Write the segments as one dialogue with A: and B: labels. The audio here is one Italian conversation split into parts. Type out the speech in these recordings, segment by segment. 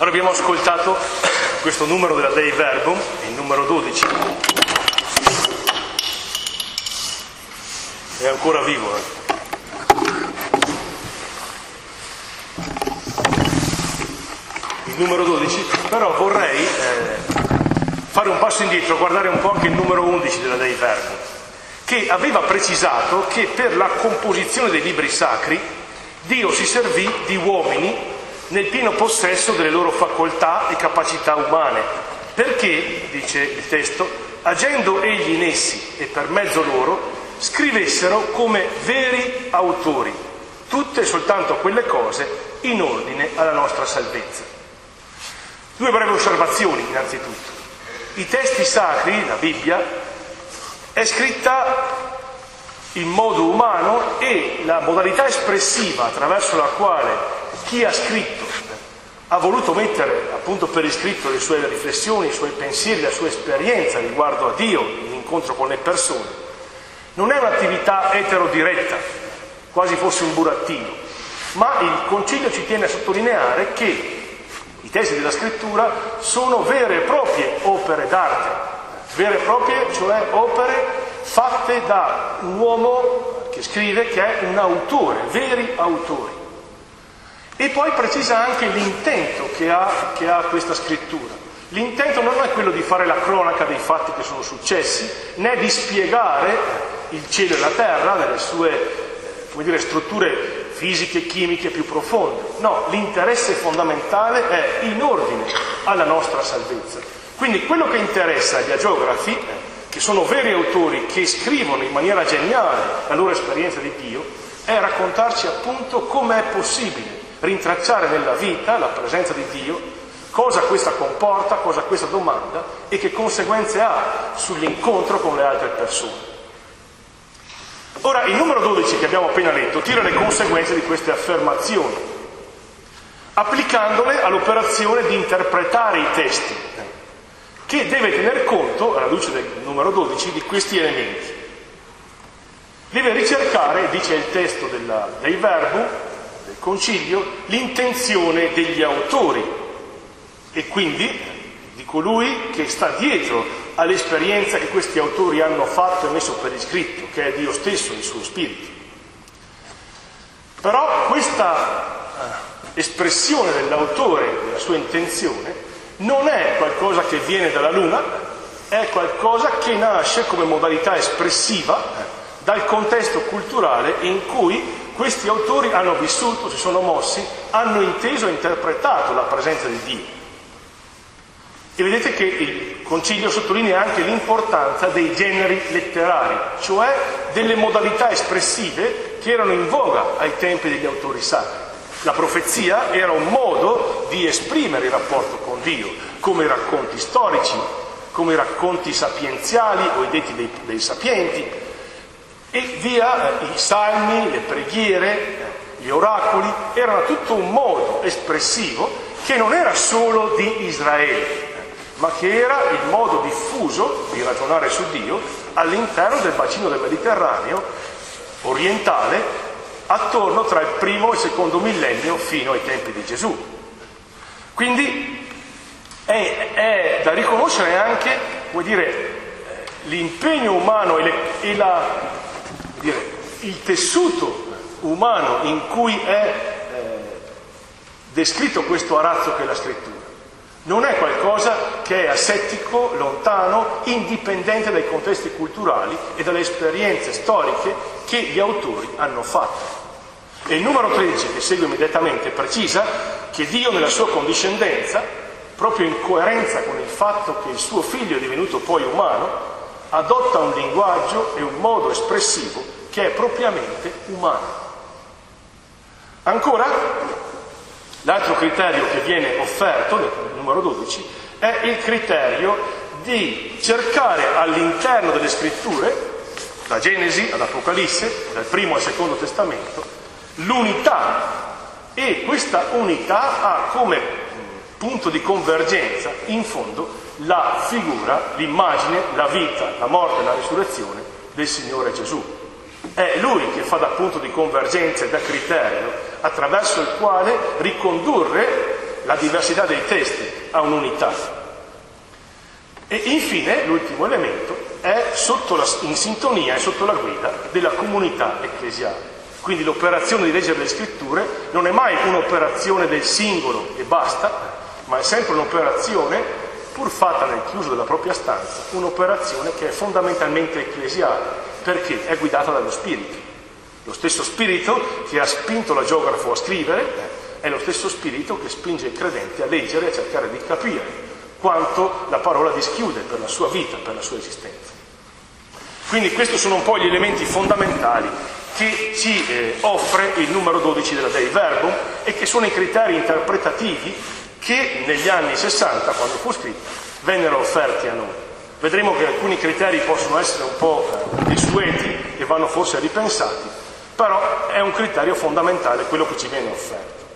A: Allora abbiamo ascoltato questo numero della Dei Verbum, il numero 12. È ancora vivo. Eh? Il numero 12, però vorrei eh, fare un passo indietro, guardare un po' anche il numero 11 della Dei Verbum, che aveva precisato che per la composizione dei libri sacri Dio si servì di uomini nel pieno possesso delle loro facoltà e capacità umane, perché, dice il testo, agendo egli in essi e per mezzo loro, scrivessero come veri autori tutte e soltanto quelle cose in ordine alla nostra salvezza. Due brevi osservazioni innanzitutto. I testi sacri, la Bibbia, è scritta in modo umano e la modalità espressiva attraverso la quale chi ha scritto ha voluto mettere appunto per iscritto le sue riflessioni, i suoi pensieri, la sua esperienza riguardo a Dio, l'incontro con le persone, non è un'attività eterodiretta, quasi fosse un burattino, ma il Concilio ci tiene a sottolineare che i testi della scrittura sono vere e proprie opere d'arte, vere e proprie, cioè opere fatte da un uomo che scrive che è un autore, veri autori. E poi precisa anche l'intento che ha, che ha questa scrittura. L'intento non è quello di fare la cronaca dei fatti che sono successi, né di spiegare il cielo e la terra nelle sue come dire, strutture fisiche chimiche più profonde. No, l'interesse fondamentale è in ordine alla nostra salvezza. Quindi quello che interessa agli agiografi, che sono veri autori che scrivono in maniera geniale la loro esperienza di Dio, è raccontarci appunto come è possibile rintracciare nella vita la presenza di Dio, cosa questa comporta, cosa questa domanda e che conseguenze ha sull'incontro con le altre persone. Ora, il numero 12 che abbiamo appena letto tira le conseguenze di queste affermazioni, applicandole all'operazione di interpretare i testi, che deve tener conto, alla luce del numero 12, di questi elementi. Deve ricercare, dice il testo della, dei verbi, concilio l'intenzione degli autori e quindi di colui che sta dietro all'esperienza che questi autori hanno fatto e messo per iscritto, che è Dio stesso, il suo spirito. Però questa eh, espressione dell'autore, della sua intenzione, non è qualcosa che viene dalla luna, è qualcosa che nasce come modalità espressiva eh, dal contesto culturale in cui questi autori hanno vissuto, si sono mossi, hanno inteso e interpretato la presenza di Dio. E vedete che il Concilio sottolinea anche l'importanza dei generi letterari, cioè delle modalità espressive che erano in voga ai tempi degli autori sacri. La profezia era un modo di esprimere il rapporto con Dio, come i racconti storici, come i racconti sapienziali o i detti dei, dei sapienti, e via i salmi, le preghiere, gli oracoli, erano tutto un modo espressivo che non era solo di Israele, ma che era il modo diffuso di ragionare su Dio all'interno del bacino del Mediterraneo orientale attorno tra il primo e il secondo millennio fino ai tempi di Gesù. Quindi è, è da riconoscere anche, dire, l'impegno umano e, le, e la dire, il tessuto umano in cui è eh, descritto questo arazzo che è la scrittura. Non è qualcosa che è asettico, lontano, indipendente dai contesti culturali e dalle esperienze storiche che gli autori hanno fatto. E il numero 13, che segue immediatamente, precisa che Dio nella sua condiscendenza, proprio in coerenza con il fatto che il suo figlio è divenuto poi umano, adotta un linguaggio e un modo espressivo che è propriamente umano. Ancora, l'altro criterio che viene offerto nel numero 12 è il criterio di cercare all'interno delle scritture, da Genesi ad Apocalisse, dal primo al secondo testamento, l'unità e questa unità ha come punto di convergenza in fondo la figura, l'immagine, la vita, la morte e la risurrezione del Signore Gesù. È Lui che fa da punto di convergenza e da criterio attraverso il quale ricondurre la diversità dei testi a un'unità. E infine, l'ultimo elemento, è la, in sintonia e sotto la guida della comunità ecclesiale. Quindi l'operazione di leggere le scritture non è mai un'operazione del singolo e basta, ma è sempre un'operazione, pur fatta nel chiuso della propria stanza, un'operazione che è fondamentalmente ecclesiale, perché è guidata dallo Spirito. Lo stesso Spirito che ha spinto la geografo a scrivere è lo stesso Spirito che spinge il credente a leggere e a cercare di capire quanto la parola dischiude per la sua vita, per la sua esistenza. Quindi questi sono un po' gli elementi fondamentali che ci eh, offre il numero 12 della Dei Verbum e che sono i criteri interpretativi che negli anni 60, quando fu scritto, vennero offerti a noi. Vedremo che alcuni criteri possono essere un po' desueti e vanno forse ripensati, però è un criterio fondamentale quello che ci viene offerto.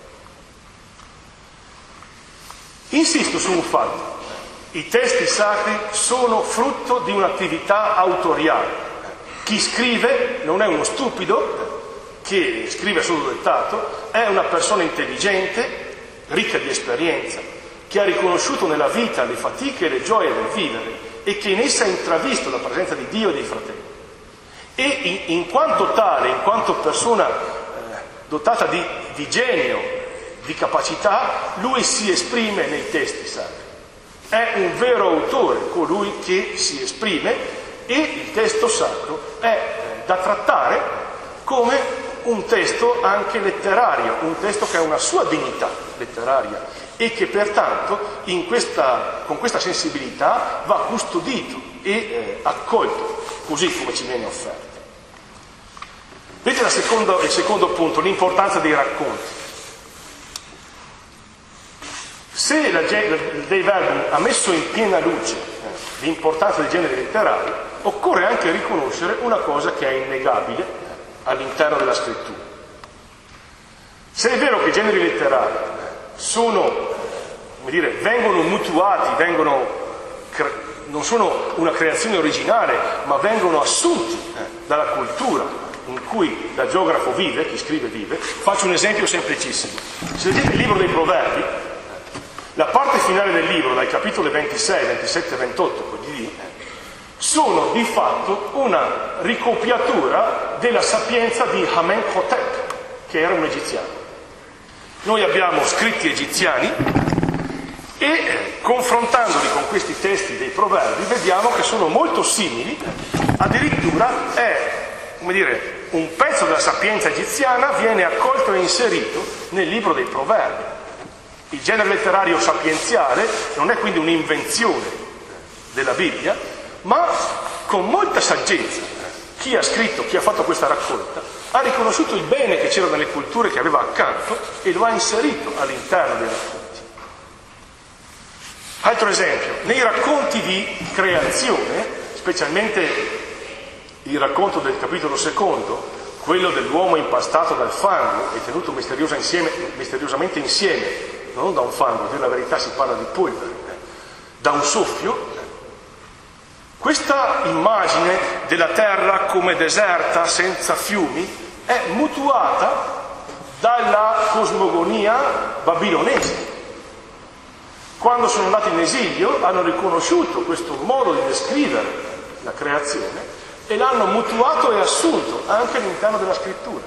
A: Insisto su un fatto, i testi sacri sono frutto di un'attività autoriale. Chi scrive non è uno stupido che scrive solo dettato, è una persona intelligente, ricca di esperienza, che ha riconosciuto nella vita le fatiche e le gioie del vivere e che in essa ha intravisto la presenza di Dio e dei fratelli. E in, in quanto tale, in quanto persona eh, dotata di, di genio, di capacità, lui si esprime nei testi sacri. È un vero autore colui che si esprime e il testo sacro è eh, da trattare come un testo anche letterario, un testo che ha una sua dignità letteraria e che pertanto questa, con questa sensibilità va custodito e eh, accolto così come ci viene offerto. Vedete secondo, il secondo punto, l'importanza dei racconti. Se la, Dei Verbum ha messo in piena luce eh, l'importanza dei generi letterari, occorre anche riconoscere una cosa che è innegabile eh, all'interno della scrittura. Se è vero che i generi letterari sono, come dire, vengono mutuati, vengono, non sono una creazione originale, ma vengono assunti eh, dalla cultura in cui la geografo vive, chi scrive vive, faccio un esempio semplicissimo. Se leggete il libro dei proverbi, la parte finale del libro, dai capitoli 26, 27 e 28, così lì, sono di fatto una ricopiatura della sapienza di Amenhotep, che era un egiziano. Noi abbiamo scritti egiziani e confrontandoli con questi testi dei proverbi vediamo che sono molto simili, addirittura è, come dire, un pezzo della sapienza egiziana viene accolto e inserito nel libro dei proverbi. Il genere letterario sapienziale non è quindi un'invenzione della Bibbia, ma con molta saggezza chi ha scritto, chi ha fatto questa raccolta, ha riconosciuto il bene che c'era nelle culture che aveva accanto e lo ha inserito all'interno dei racconti. Altro esempio, nei racconti di creazione, specialmente il racconto del capitolo secondo, quello dell'uomo impastato dal fango e tenuto insieme, misteriosamente insieme non da un fango, per la verità si parla di polvere, eh, da un soffio, questa immagine della terra come deserta, senza fiumi, è mutuata dalla cosmogonia babilonese. Quando sono andati in esilio hanno riconosciuto questo modo di descrivere la creazione e l'hanno mutuato e assunto anche all'interno della scrittura.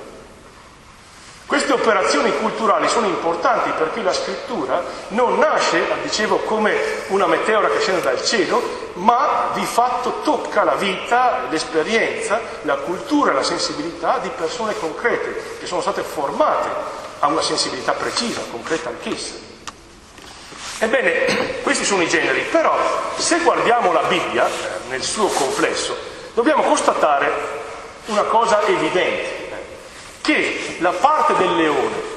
A: Queste operazioni culturali sono importanti perché la scrittura non nasce, dicevo, come una meteora che scende dal cielo, ma di fatto tocca la vita, l'esperienza, la cultura la sensibilità di persone concrete che sono state formate a una sensibilità precisa, concreta anch'essa. Ebbene, questi sono i generi, però se guardiamo la Bibbia nel suo complesso, dobbiamo constatare una cosa evidente che la parte del leone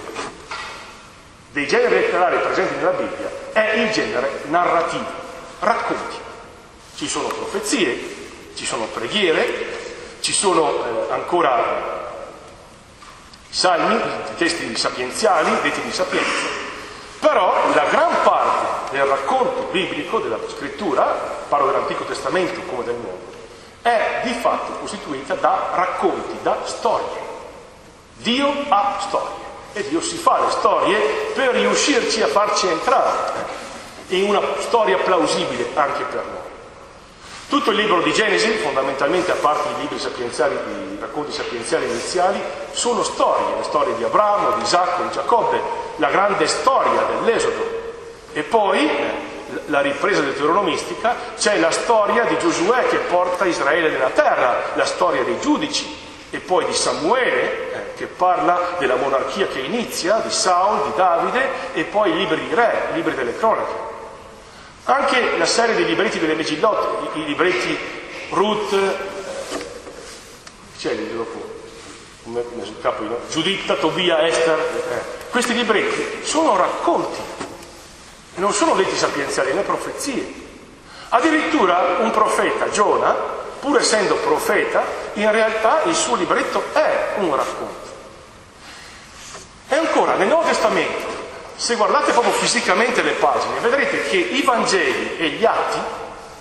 A: dei generi letterari presenti nella Bibbia è il genere narrativo, racconti. Ci sono profezie, ci sono preghiere, ci sono eh, ancora salmi, testi sapienziali, detti di sapienza, però la gran parte del racconto biblico, della scrittura, parlo dell'Antico Testamento come del Nuovo, è di fatto costituita da racconti, da storie. Dio ha storie e Dio si fa le storie per riuscirci a farci entrare in una storia plausibile anche per noi. Tutto il libro di Genesi, fondamentalmente a parte i libri sapienziali, i racconti sapienziali iniziali, sono storie, le storie di Abramo, di Isacco, di Giacobbe, la grande storia dell'Esodo. E poi, la ripresa deuteronomistica, c'è la storia di Giosuè che porta Israele nella terra, la storia dei giudici, e poi di Samuele eh, che parla della monarchia che inizia, di Saul, di Davide, e poi i libri di re, i libri delle cronache. Anche la serie dei libretti delle Megillotte, i, libretti Ruth, c'è lì dopo, sul capo, no? Giuditta, Tobia, Esther, eh. questi libretti sono racconti, non sono letti sapienziali, né profezie. Addirittura un profeta, Giona, pur essendo profeta, in realtà il suo libretto è un racconto. E ancora, nel Nuovo Testamento, se guardate proprio fisicamente le pagine, vedrete che i Vangeli e gli Atti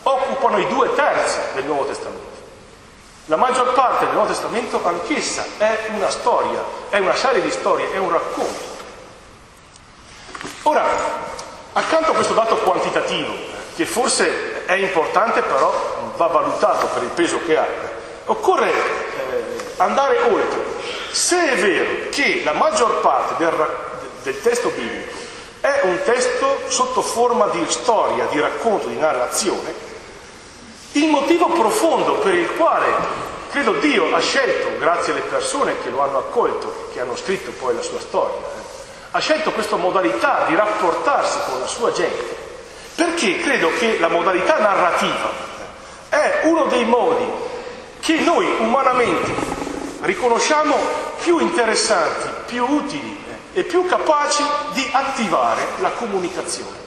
A: occupano i due terzi del Nuovo Testamento. La maggior parte del Nuovo Testamento anch'essa è una storia, è una serie di storie, è un racconto. Ora, accanto a questo dato quantitativo, che forse è importante però va valutato per il peso che ha, occorre eh, andare oltre. Se è vero che la maggior parte del racconto del testo biblico è un testo sotto forma di storia, di racconto, di narrazione, il motivo profondo per il quale credo Dio ha scelto, grazie alle persone che lo hanno accolto, che hanno scritto poi la sua storia, eh, ha scelto questa modalità di rapportarsi con la sua gente, perché credo che la modalità narrativa è uno dei modi che noi umanamente riconosciamo più interessanti, più utili e più capaci di attivare la comunicazione.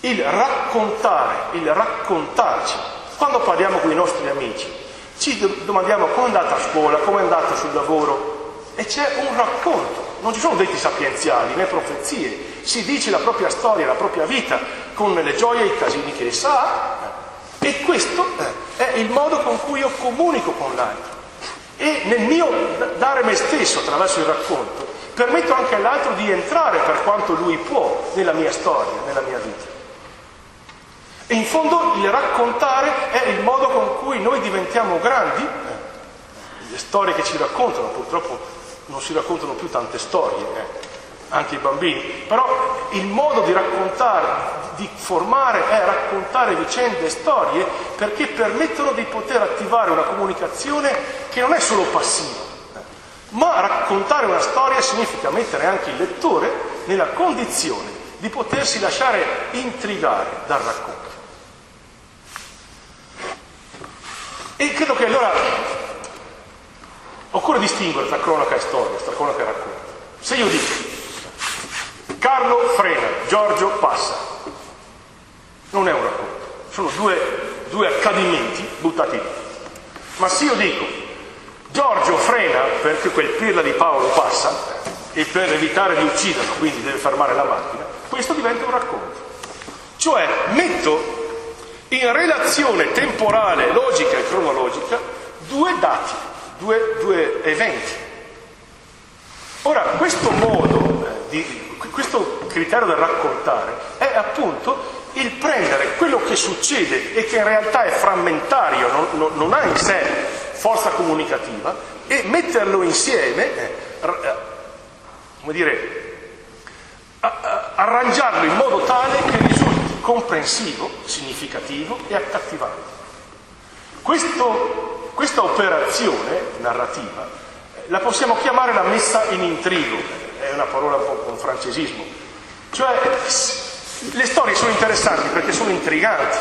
A: Il raccontare, il raccontarci. Quando parliamo con i nostri amici, ci domandiamo come è andata a scuola, come è andata sul lavoro e c'è un racconto. Non ci sono detti sapienziali né profezie, si dice la propria storia, la propria vita, con le gioie e i casini che essa ha. E questo eh, è il modo con cui io comunico con l'altro. E nel mio dare me stesso attraverso il racconto, permetto anche all'altro di entrare per quanto lui può nella mia storia, nella mia vita. E in fondo il raccontare è il modo con cui noi diventiamo grandi. Le storie che ci raccontano, purtroppo non si raccontano più tante storie, eh, anche i bambini, però il modo di raccontare, di formare è raccontare vicende e storie perché permettono di poter attivare una comunicazione che non è solo passiva, ma raccontare una storia significa mettere anche il lettore nella condizione di potersi lasciare intrigare dal racconto. E credo che allora occorre distinguere tra cronaca e storia, tra cronaca e racconto. Se io dico Carlo frena, Giorgio passa, non è un racconto, sono due, due accadimenti buttati lì. Ma se io dico Giorgio frena perché quel pirla di Paolo passa e per evitare di ucciderlo, quindi deve fermare la macchina, questo diventa un racconto. Cioè metto in relazione temporale, logica e cronologica due dati, due, due eventi. Ora, questo modo, eh, di, questo criterio del raccontare è appunto il prendere quello che succede e che in realtà è frammentario, non, non, non ha in sé forza comunicativa e metterlo insieme, eh, eh, come dire, arrangiarlo in modo tale che risulti comprensivo, significativo e accattivante. Questo, questa operazione narrativa eh, la possiamo chiamare la messa in intrigo, è una parola un po' un francesismo, cioè le storie sono interessanti perché sono intriganti,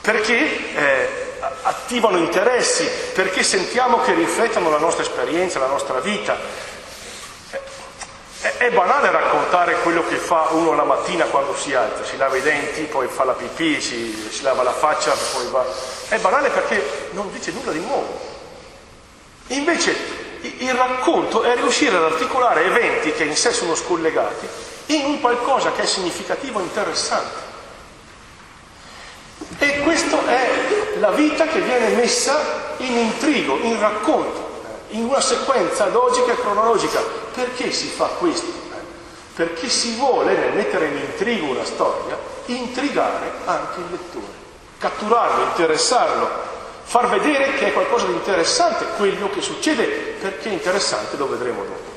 A: perché eh, attivano interessi, perché sentiamo che riflettono la nostra esperienza, la nostra vita. È banale raccontare quello che fa uno la mattina quando si alza, si lava i denti, poi fa la pipì, si, si lava la faccia, poi va. È banale perché non dice nulla di nuovo. Invece il racconto è riuscire ad articolare eventi che in sé sono scollegati in un qualcosa che è significativo e interessante. E questa è la vita che viene messa in intrigo, in racconto, in una sequenza logica e cronologica. Perché si fa questo? Perché si vuole, nel mettere in intrigo una storia, intrigare anche il lettore, catturarlo, interessarlo, far vedere che è qualcosa di interessante quello che succede, perché è interessante lo vedremo dopo.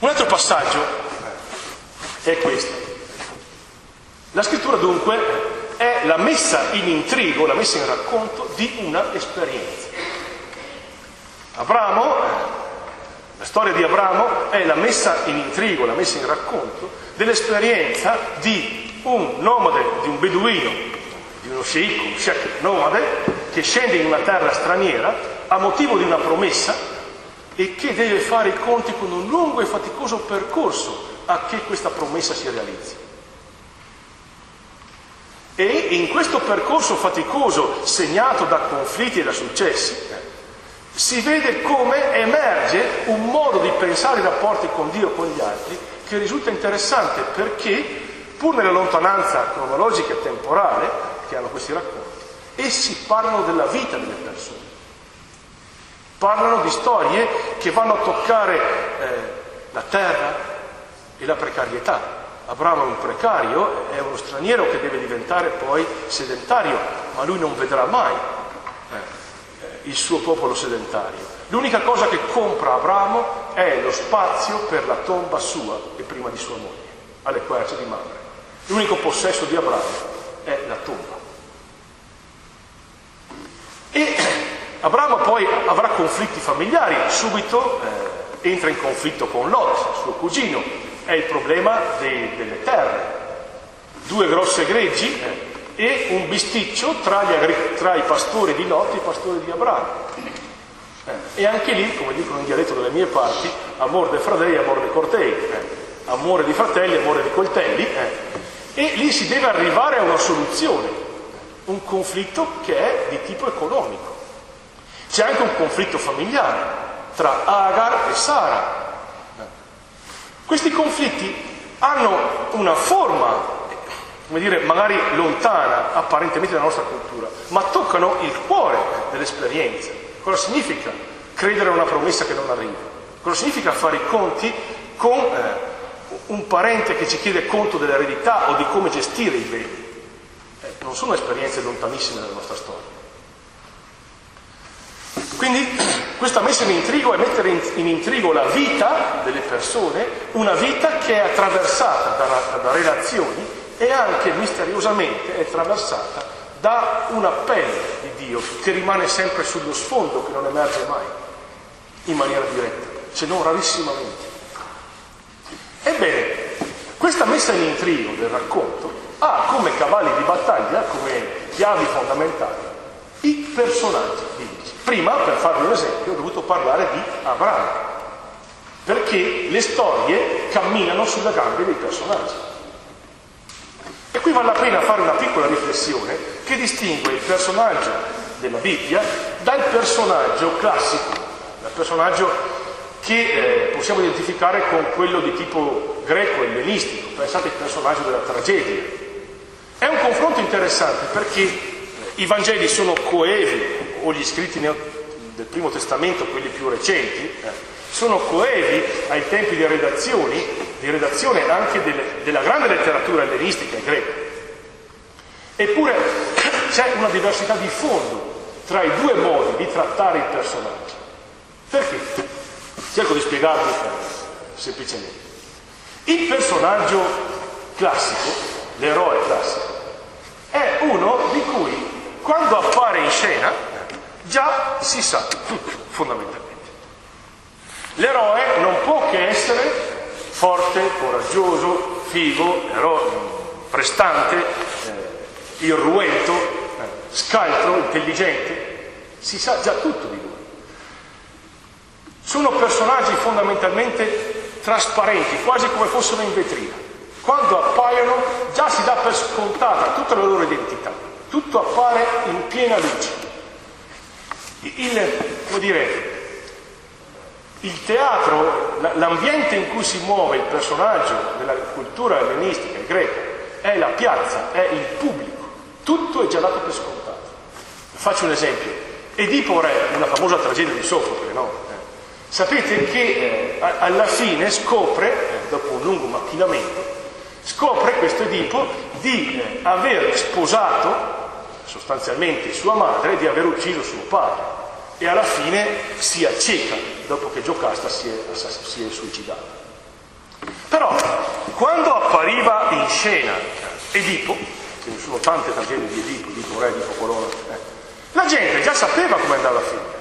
A: Un altro passaggio è questo. La scrittura dunque è la messa in intrigo, la messa in racconto di una esperienza. Abramo, la storia di Abramo è la messa in intrigo, la messa in racconto dell'esperienza di un nomade, di un beduino, di uno sceicco, un sheikh nomade, che scende in una terra straniera a motivo di una promessa e che deve fare i conti con un lungo e faticoso percorso a che questa promessa si realizzi. E in questo percorso faticoso, segnato da conflitti e da successi, si vede come emerge un modo di pensare i rapporti con Dio e con gli altri che risulta interessante perché, pur nella lontananza cronologica e temporale che hanno questi racconti, essi parlano della vita delle persone, parlano di storie che vanno a toccare eh, la terra e la precarietà, Abramo è un precario, è uno straniero che deve diventare poi sedentario, ma lui non vedrà mai eh, il suo popolo sedentario. L'unica cosa che compra Abramo è lo spazio per la tomba sua e prima di sua moglie, alle querce di Mamre. L'unico possesso di Abramo è la tomba. E Abramo poi avrà conflitti familiari, subito eh, entra in conflitto con Lot, suo cugino, è il problema dei, delle terre. Due grosse greggi e un bisticcio tra, gli, tra, i pastori di Lot e i pastori di Abramo. Eh, e anche lì, come dicono in dialetto dalle mie parti, amor de fradei, amor de cortei, eh, amore di fratelli, amore di coltelli. Eh. E lì si deve arrivare a una soluzione, un conflitto che è di tipo economico. C'è anche un conflitto familiare tra Agar e Sara, questi conflitti hanno una forma, come dire, magari lontana apparentemente dalla nostra cultura, ma toccano il cuore dell'esperienza. Cosa significa credere a una promessa che non arriva? Cosa significa fare i conti con eh, un parente che ci chiede conto dell'eredità o di come gestire i beni? Eh, non sono esperienze lontanissime dalla nostra storia. Quindi questa messa in intrigo è mettere in, intrigo la vita delle persone, una vita che è attraversata da, da relazioni e anche misteriosamente è attraversata da un appello di Dio che rimane sempre sullo sfondo, che non emerge mai in maniera diretta, se non rarissimamente. Ebbene, questa messa in intrigo del racconto ha come cavalli di battaglia, come chiavi fondamentali, i personaggi biblici. Prima, per farvi un esempio, ho dovuto parlare di Abramo, perché le storie camminano sulle gambe dei personaggi. E qui vale la pena fare una piccola riflessione che distingue il personaggio della Bibbia dal personaggio classico, dal personaggio che eh, possiamo identificare con quello di tipo greco-ellenistico. Pensate al personaggio della tragedia. È un confronto interessante perché i Vangeli sono coevi o gli scritti del Primo Testamento, quelli più recenti, eh, sono coevi ai tempi di di redazione anche delle, della grande letteratura ellenistica e greca. Eppure c'è una diversità di fondo tra i due modi di trattare i personaggi. Perché? Cerco di spiegarvi semplicemente. Il personaggio classico, l'eroe classico, è uno di cui quando appare in scena già si sa tutto fondamentalmente. L'eroe non può che essere forte, coraggioso, figo, eroe, prestante, eh, irruento, eh, scaltro, intelligente, si sa già tutto di lui. Sono personaggi fondamentalmente trasparenti, quasi come fossero in vetrina. Quando appaiono già si dà per scontata tutta la loro identità, tutto appare in piena luce. Il, dire, il teatro, l'ambiente in cui si muove il personaggio della cultura ellenistica e greca è la piazza, è il pubblico, tutto è già dato per scontato. Faccio un esempio. Edipo Re, una famosa tragedia di Sofocle, no? Eh, sapete che eh, alla fine scopre, eh, dopo un lungo macchinamento, scopre questo Edipo di aver sposato sostanzialmente sua madre di aver ucciso suo padre e alla fine si acceca dopo che Giocasta si è, si è suicidato. Però quando appariva in scena Edipo, ce ne sono tante tragedie di Edipo, Edipo re, Edipo colonna, eh, la gente già sapeva come andava a finire.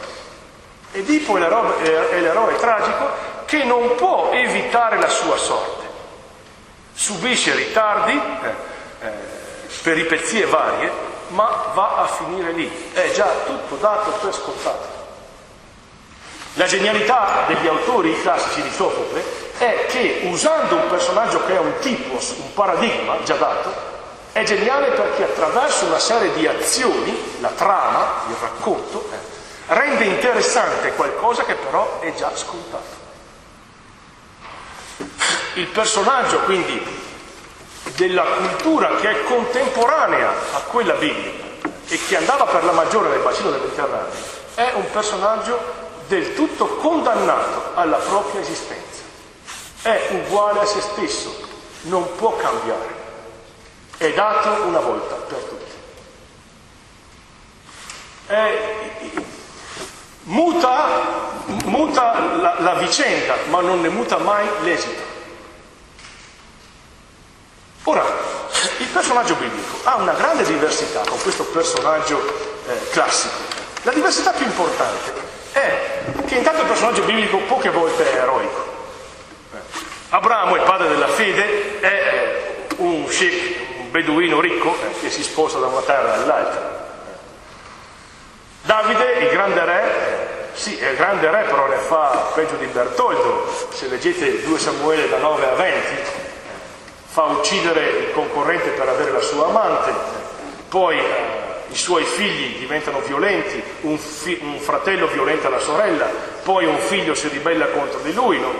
A: Edipo è l'eroe, è l'eroe tragico che non può evitare la sua sorte. Subisce ritardi, eh, eh, peripezie varie, ma va a finire lì. È già tutto dato per scontato. La genialità degli autori classici di Sofocle è che usando un personaggio che è un tipo, un paradigma già dato, è geniale perché attraverso una serie di azioni, la trama, il racconto, eh, rende interessante qualcosa che però è già scontato. Il personaggio quindi della cultura che è contemporanea a quella biblica e che andava per la maggiore nel bacino del Mediterraneo, è un personaggio del tutto condannato alla propria esistenza. È uguale a se stesso, non può cambiare. È dato una volta per tutti. È, muta, muta la, la vicenda, ma non ne muta mai l'esito. Ora, il personaggio biblico ha una grande diversità con questo personaggio eh, classico. La diversità più importante è che intanto il personaggio biblico poche volte è eroico. Eh, Abramo, il padre della fede, è eh, un sheikh, un beduino ricco eh, che si sposta da una terra all'altra. Davide, il grande re, sì, è il grande re, però ne fa peggio di Bertoldo. Se leggete 2 Samuele da 9 a 20, fa uccidere il concorrente per avere la sua amante, poi eh, i suoi figli diventano violenti, un, fi- un, fratello violenta la sorella, poi un figlio si ribella contro di lui. No?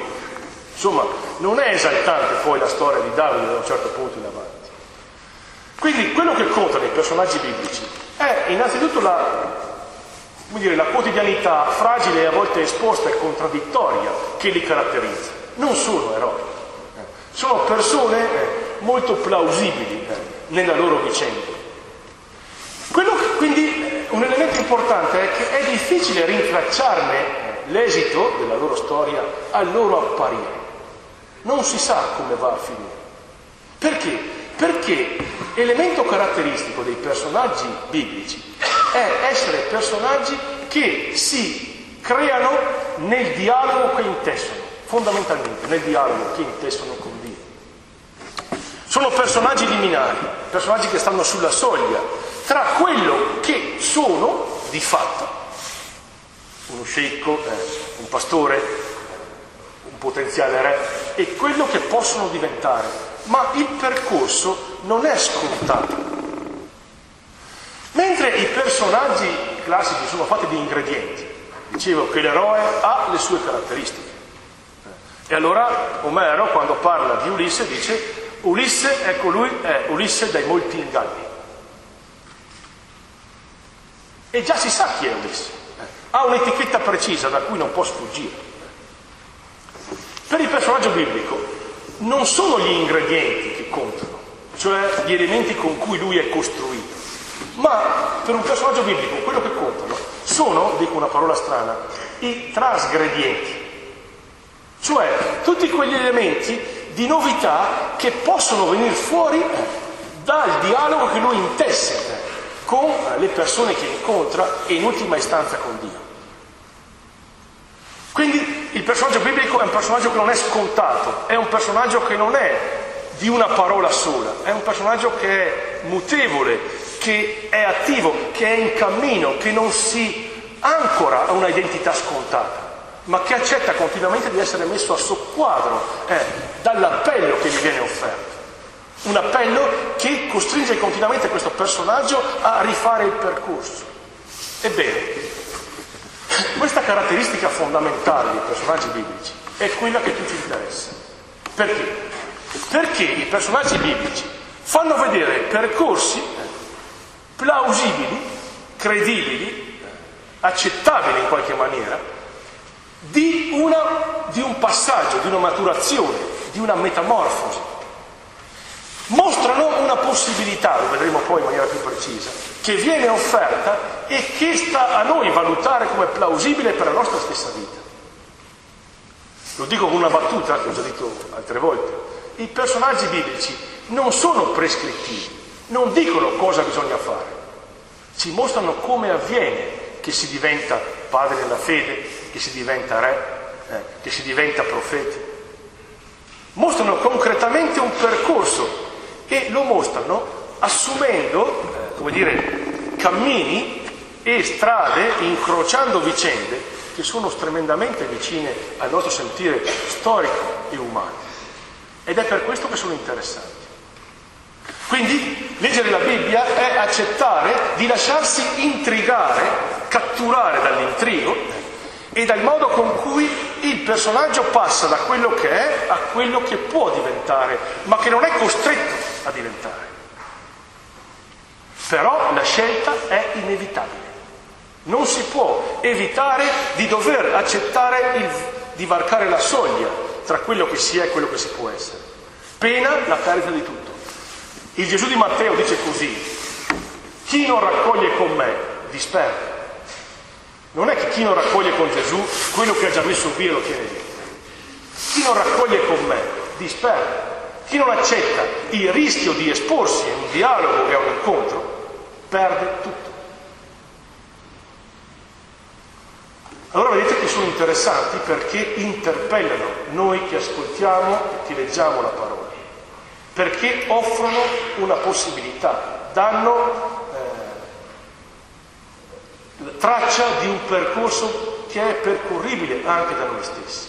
A: Insomma, non è esaltante poi la storia di Davide da un certo punto in avanti. Quindi quello che conta nei personaggi biblici è innanzitutto la, dire, la quotidianità fragile e a volte esposta e contraddittoria che li caratterizza. Non sono eroi. Sono persone eh, molto plausibili eh, nella loro vicenda. Quello quindi un elemento importante è che è difficile rintracciarne eh, l'esito della loro storia al loro apparire. Non si sa come va a finire. Perché? Perché elemento caratteristico dei personaggi biblici è essere personaggi che si creano nel dialogo che intessono, fondamentalmente nel dialogo che intessono sono personaggi liminari, personaggi che stanno sulla soglia tra quello che sono di fatto, uno sceicco, eh, un pastore, un potenziale re, e quello che possono diventare. Ma il percorso non è scontato. Mentre i personaggi classici sono fatti di ingredienti, dicevo che l'eroe ha le sue caratteristiche. E allora Omero, quando parla di Ulisse, dice Ulisse, ecco lui, è Ulisse dai molti inganni. E già si sa chi è Ulisse. Ha un'etichetta precisa da cui non può sfuggire. Per il personaggio biblico non sono gli ingredienti che contano, cioè gli elementi con cui lui è costruito, ma per un personaggio biblico quello che contano sono, dico una parola strana, i trasgredienti, cioè tutti quegli elementi di novità che possono venire fuori dal dialogo che lui intesse con le persone che incontra e in ultima istanza con Dio. Quindi il personaggio biblico è un personaggio che non è scontato, è un personaggio che non è di una parola sola, è un personaggio che è mutevole, che è attivo, che è in cammino, che non si ancora a una identità scontata ma che accetta continuamente di essere messo a soqquadro eh, dall'appello che gli viene offerto. Un appello che costringe continuamente questo personaggio a rifare il percorso. Ebbene, questa caratteristica fondamentale dei personaggi biblici è quella che più ci interessa. Perché? Perché i personaggi biblici fanno vedere percorsi plausibili, credibili, accettabile in qualche maniera, di, una, di un passaggio, di una maturazione, di una metamorfosi. Mostrano una possibilità, lo vedremo poi in maniera più precisa, che viene offerta e che sta a noi valutare come plausibile per la nostra stessa vita. Lo dico con una battuta che ho già detto altre volte. I personaggi biblici non sono prescrittivi, non dicono cosa bisogna fare, ci mostrano come avviene che si diventa padre nella fede, che si diventa re, eh, che si diventa profeti. Mostrano concretamente un percorso e lo mostrano assumendo, eh, come dire, cammini e strade, incrociando vicende che sono tremendamente vicine al nostro sentire storico e umano. Ed è per questo che sono interessanti. Quindi leggere la Bibbia è accettare di lasciarsi intrigare, catturare dall'intrigo e dal modo con cui il personaggio passa da quello che è a quello che può diventare, ma che non è costretto a diventare. Però la scelta è inevitabile. Non si può evitare di dover accettare il, di varcare la soglia tra quello che si è e quello che si può essere. Pena la perdita di tutto. Il Gesù di Matteo dice così, chi non raccoglie con me disperde. Non è che chi non raccoglie con Gesù, quello che ha già messo via lo tiene lì. Chi non raccoglie con me disperde. Chi non accetta il rischio di esporsi a un dialogo e a un incontro, perde tutto. Allora vedete che sono interessanti perché interpellano noi che ascoltiamo e che leggiamo la parola perché offrono una possibilità, danno traccia di un percorso che è percorribile anche da noi stessi.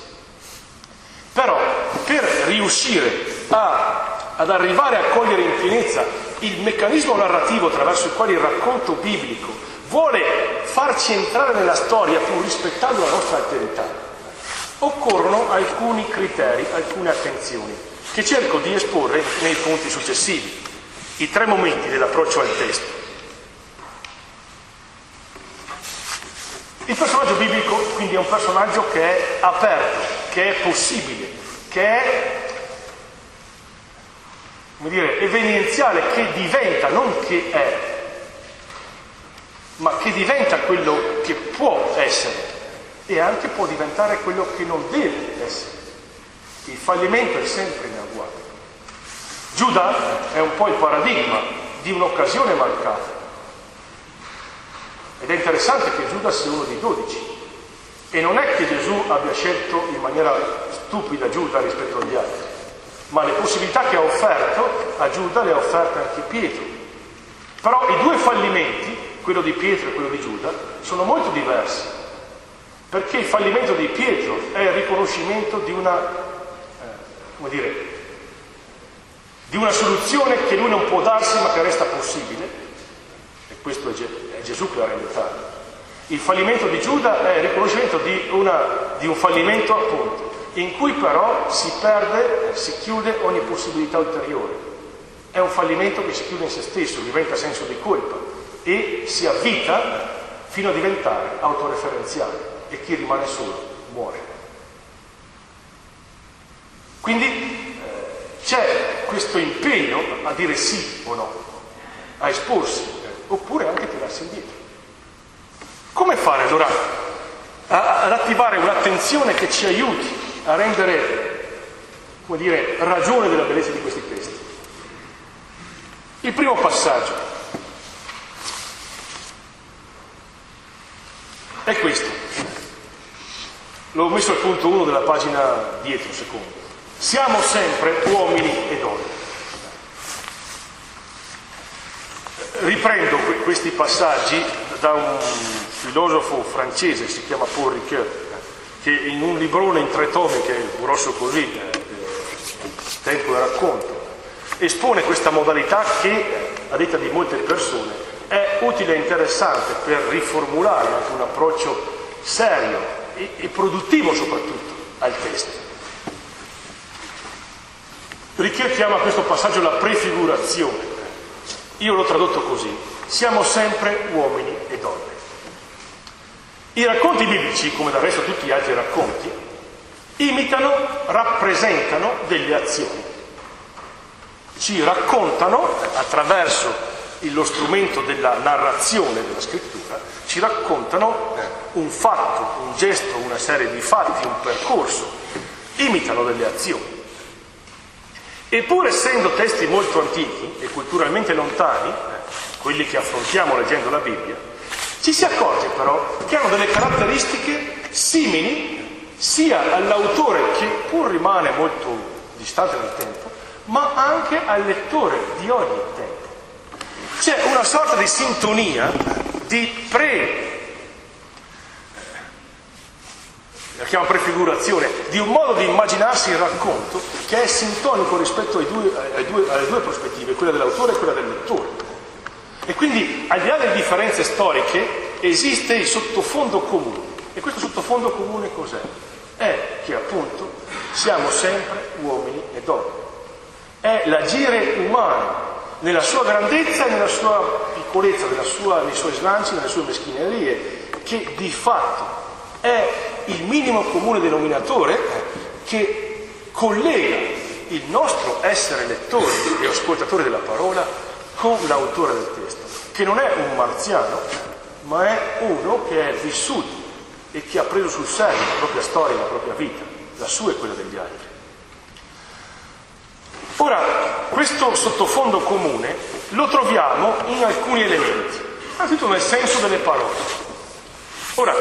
A: Però per riuscire a, ad arrivare a cogliere in pienezza il meccanismo narrativo attraverso il quale il racconto biblico vuole farci entrare nella storia pur rispettando la nostra alterità, occorrono alcuni criteri, alcune attenzioni che cerco di esporre nei punti successivi, i tre momenti dell'approccio al testo. Il personaggio biblico quindi è un personaggio che è aperto, che è possibile, che è come dire, evenienziale, che diventa, non che è, ma che diventa quello che può essere e anche può diventare quello che non deve essere. Il fallimento è sempre in agguato. Giuda è un po' il paradigma di un'occasione mancata. Ed è interessante che Giuda sia uno dei dodici. E non è che Gesù abbia scelto in maniera stupida Giuda rispetto agli altri, ma le possibilità che ha offerto a Giuda le ha offerte anche Pietro. Però i due fallimenti, quello di Pietro e quello di Giuda, sono molto diversi, perché il fallimento di Pietro è il riconoscimento di una come dire, di una soluzione che lui non può darsi ma che resta possibile, e questo è, Gesù che l'ha tale. Il fallimento di Giuda è il riconoscimento di, una, di un fallimento appunto, in cui però si perde, si chiude ogni possibilità ulteriore. È un fallimento che si chiude in se stesso, diventa senso di colpa e si avvita fino a diventare autoreferenziale e chi rimane solo muore. Quindi eh, c'è questo impegno a dire sì o no, a esporsi, oppure anche tirarsi indietro. Come fare allora ad attivare un'attenzione che ci aiuti a rendere, come dire, ragione della bellezza di questi testi? Il primo passaggio è questo. L'ho messo al punto 1 della pagina dietro, secondo. Siamo sempre uomini e donne. Riprendo questi passaggi da un filosofo francese, si chiama Paul Ricoeur, che in un librone in tre tomi, che è grosso così, eh, tempo e racconto, espone questa modalità che, a detta di molte persone, è utile e interessante per riformulare anche un approccio serio e, e produttivo soprattutto al testo. Richier chiama questo passaggio la prefigurazione. Io l'ho tradotto così. Siamo sempre uomini e donne. I racconti biblici, come del resto tutti gli altri racconti, imitano, rappresentano delle azioni. Ci raccontano, attraverso lo strumento della narrazione della scrittura, ci raccontano un fatto, un gesto, una serie di fatti, un percorso, imitano delle azioni. Eppur essendo testi molto antichi e culturalmente lontani, quelli che affrontiamo leggendo la Bibbia, ci si accorge però che hanno delle caratteristiche simili sia all'autore, che pur rimane molto distante nel tempo, ma anche al lettore di ogni tempo. C'è una sorta di sintonia, di pre, la chiamo prefigurazione, di un modo di immaginarsi il racconto che è sintonico rispetto due, due, alle due prospettive, quella dell'autore e quella del lettore. E quindi, al di là delle differenze storiche, esiste il sottofondo comune. E questo sottofondo comune cos'è? È che appunto siamo sempre uomini e donne. È l'agire umano nella sua grandezza e nella sua piccolezza, sua, nei suoi slanci, nelle sue meschinerie, che di fatto è il minimo comune denominatore che collega il nostro essere lettori e ascoltatori della parola con l'autore del testo, che non è un marziano, ma è uno che è vissuto e che ha preso sul serio la propria storia, la propria vita, la sua e quella degli altri. Ora, questo sottofondo comune lo troviamo in alcuni elementi, innanzitutto nel senso delle parole. Ora,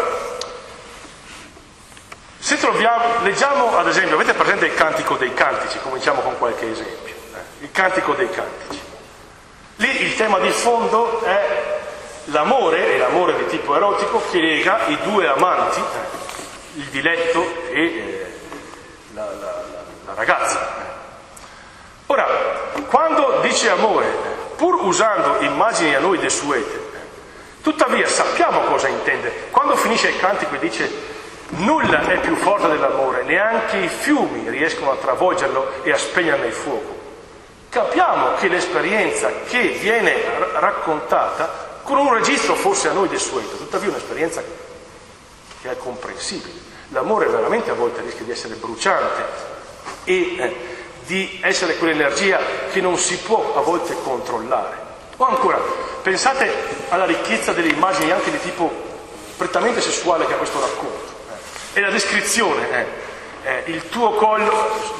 A: se troviamo, leggiamo ad esempio, avete presente il cantico dei cantici, cominciamo con qualche esempio, eh? il cantico dei cantici. Lì il tema di fondo è l'amore, e l'amore di tipo erotico, che lega i due amanti, eh, il diletto e eh, la, la, la, ragazza. Ora, quando dice amore, pur usando immagini a noi desuete, tuttavia sappiamo cosa intende. Quando finisce il cantico e dice nulla è più forte dell'amore, neanche i fiumi riescono a travolgerlo e a spegnerne il fuoco capiamo che l'esperienza che viene raccontata con un registro forse a noi desueto, tuttavia un'esperienza che è comprensibile. L'amore veramente a volte rischia di essere bruciante e eh, di essere quell'energia che non si può a volte controllare. O ancora, pensate alla ricchezza delle immagini anche di tipo prettamente sessuale che ha questo racconto. Eh. E la descrizione, eh, eh il tuo collo,